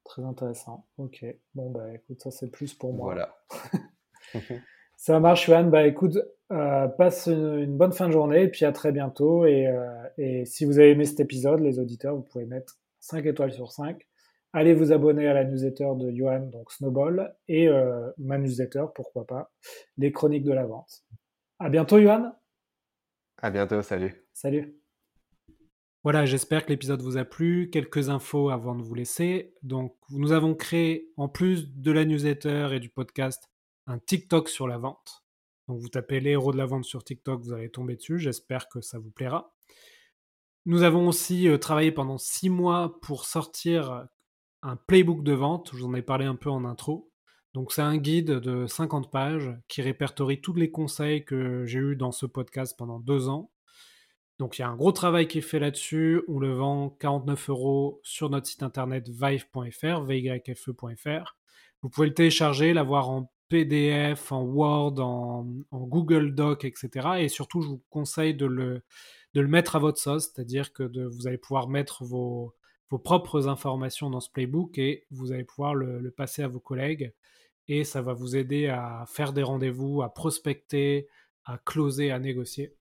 A: Très intéressant. Ok. Bon, bah écoute, ça c'est plus pour moi.
B: Voilà. [LAUGHS]
A: Ça marche, Johan. Bah écoute, euh, passe une, bonne fin de journée et puis à très bientôt. Et, euh, et, si vous avez aimé cet épisode, les auditeurs, vous pouvez mettre 5 étoiles sur 5. Allez vous abonner à la newsletter de Johan, donc Snowball, et euh, ma newsletter, pourquoi pas, les chroniques de la vente. À bientôt, Johan.
B: À bientôt, salut.
A: Salut. Voilà, j'espère que l'épisode vous a plu. Quelques infos avant de vous laisser. Donc, nous avons créé, en plus de la newsletter et du podcast, un TikTok sur la vente. Donc vous tapez les héros de la vente sur TikTok, vous allez tomber dessus. J'espère que ça vous plaira. Nous avons aussi euh, travaillé pendant six mois pour sortir un playbook de vente. Je vous en ai parlé un peu en intro. Donc c'est un guide de 50 pages qui répertorie tous les conseils que j'ai eus dans ce podcast pendant deux ans. Donc il y a un gros travail qui est fait là-dessus. On le vend 49 euros sur notre site internet vive.fr, vyfe.fr. Vous pouvez le télécharger, l'avoir en PDF, en Word, en, Google Doc, etc. Et surtout, je vous conseille de le, mettre à votre sauce, c'est-à-dire que vous allez pouvoir mettre vos, propres informations dans ce playbook et vous allez pouvoir le, passer à vos collègues. Et ça va vous aider à faire des rendez-vous, à prospecter, à closer, à négocier.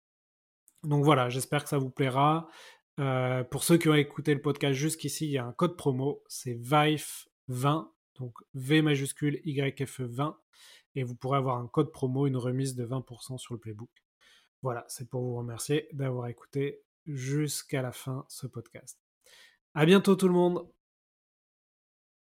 A: Donc voilà, j'espère que ça vous plaira. Euh, pour ceux qui ont écouté le podcast jusqu'ici, il y a un code promo, c'est VIFE20, donc V majuscule YFE 20, et vous pourrez avoir un code promo, une remise de 20% sur le playbook. Voilà, c'est pour vous remercier d'avoir écouté jusqu'à la fin ce podcast. À bientôt tout le monde!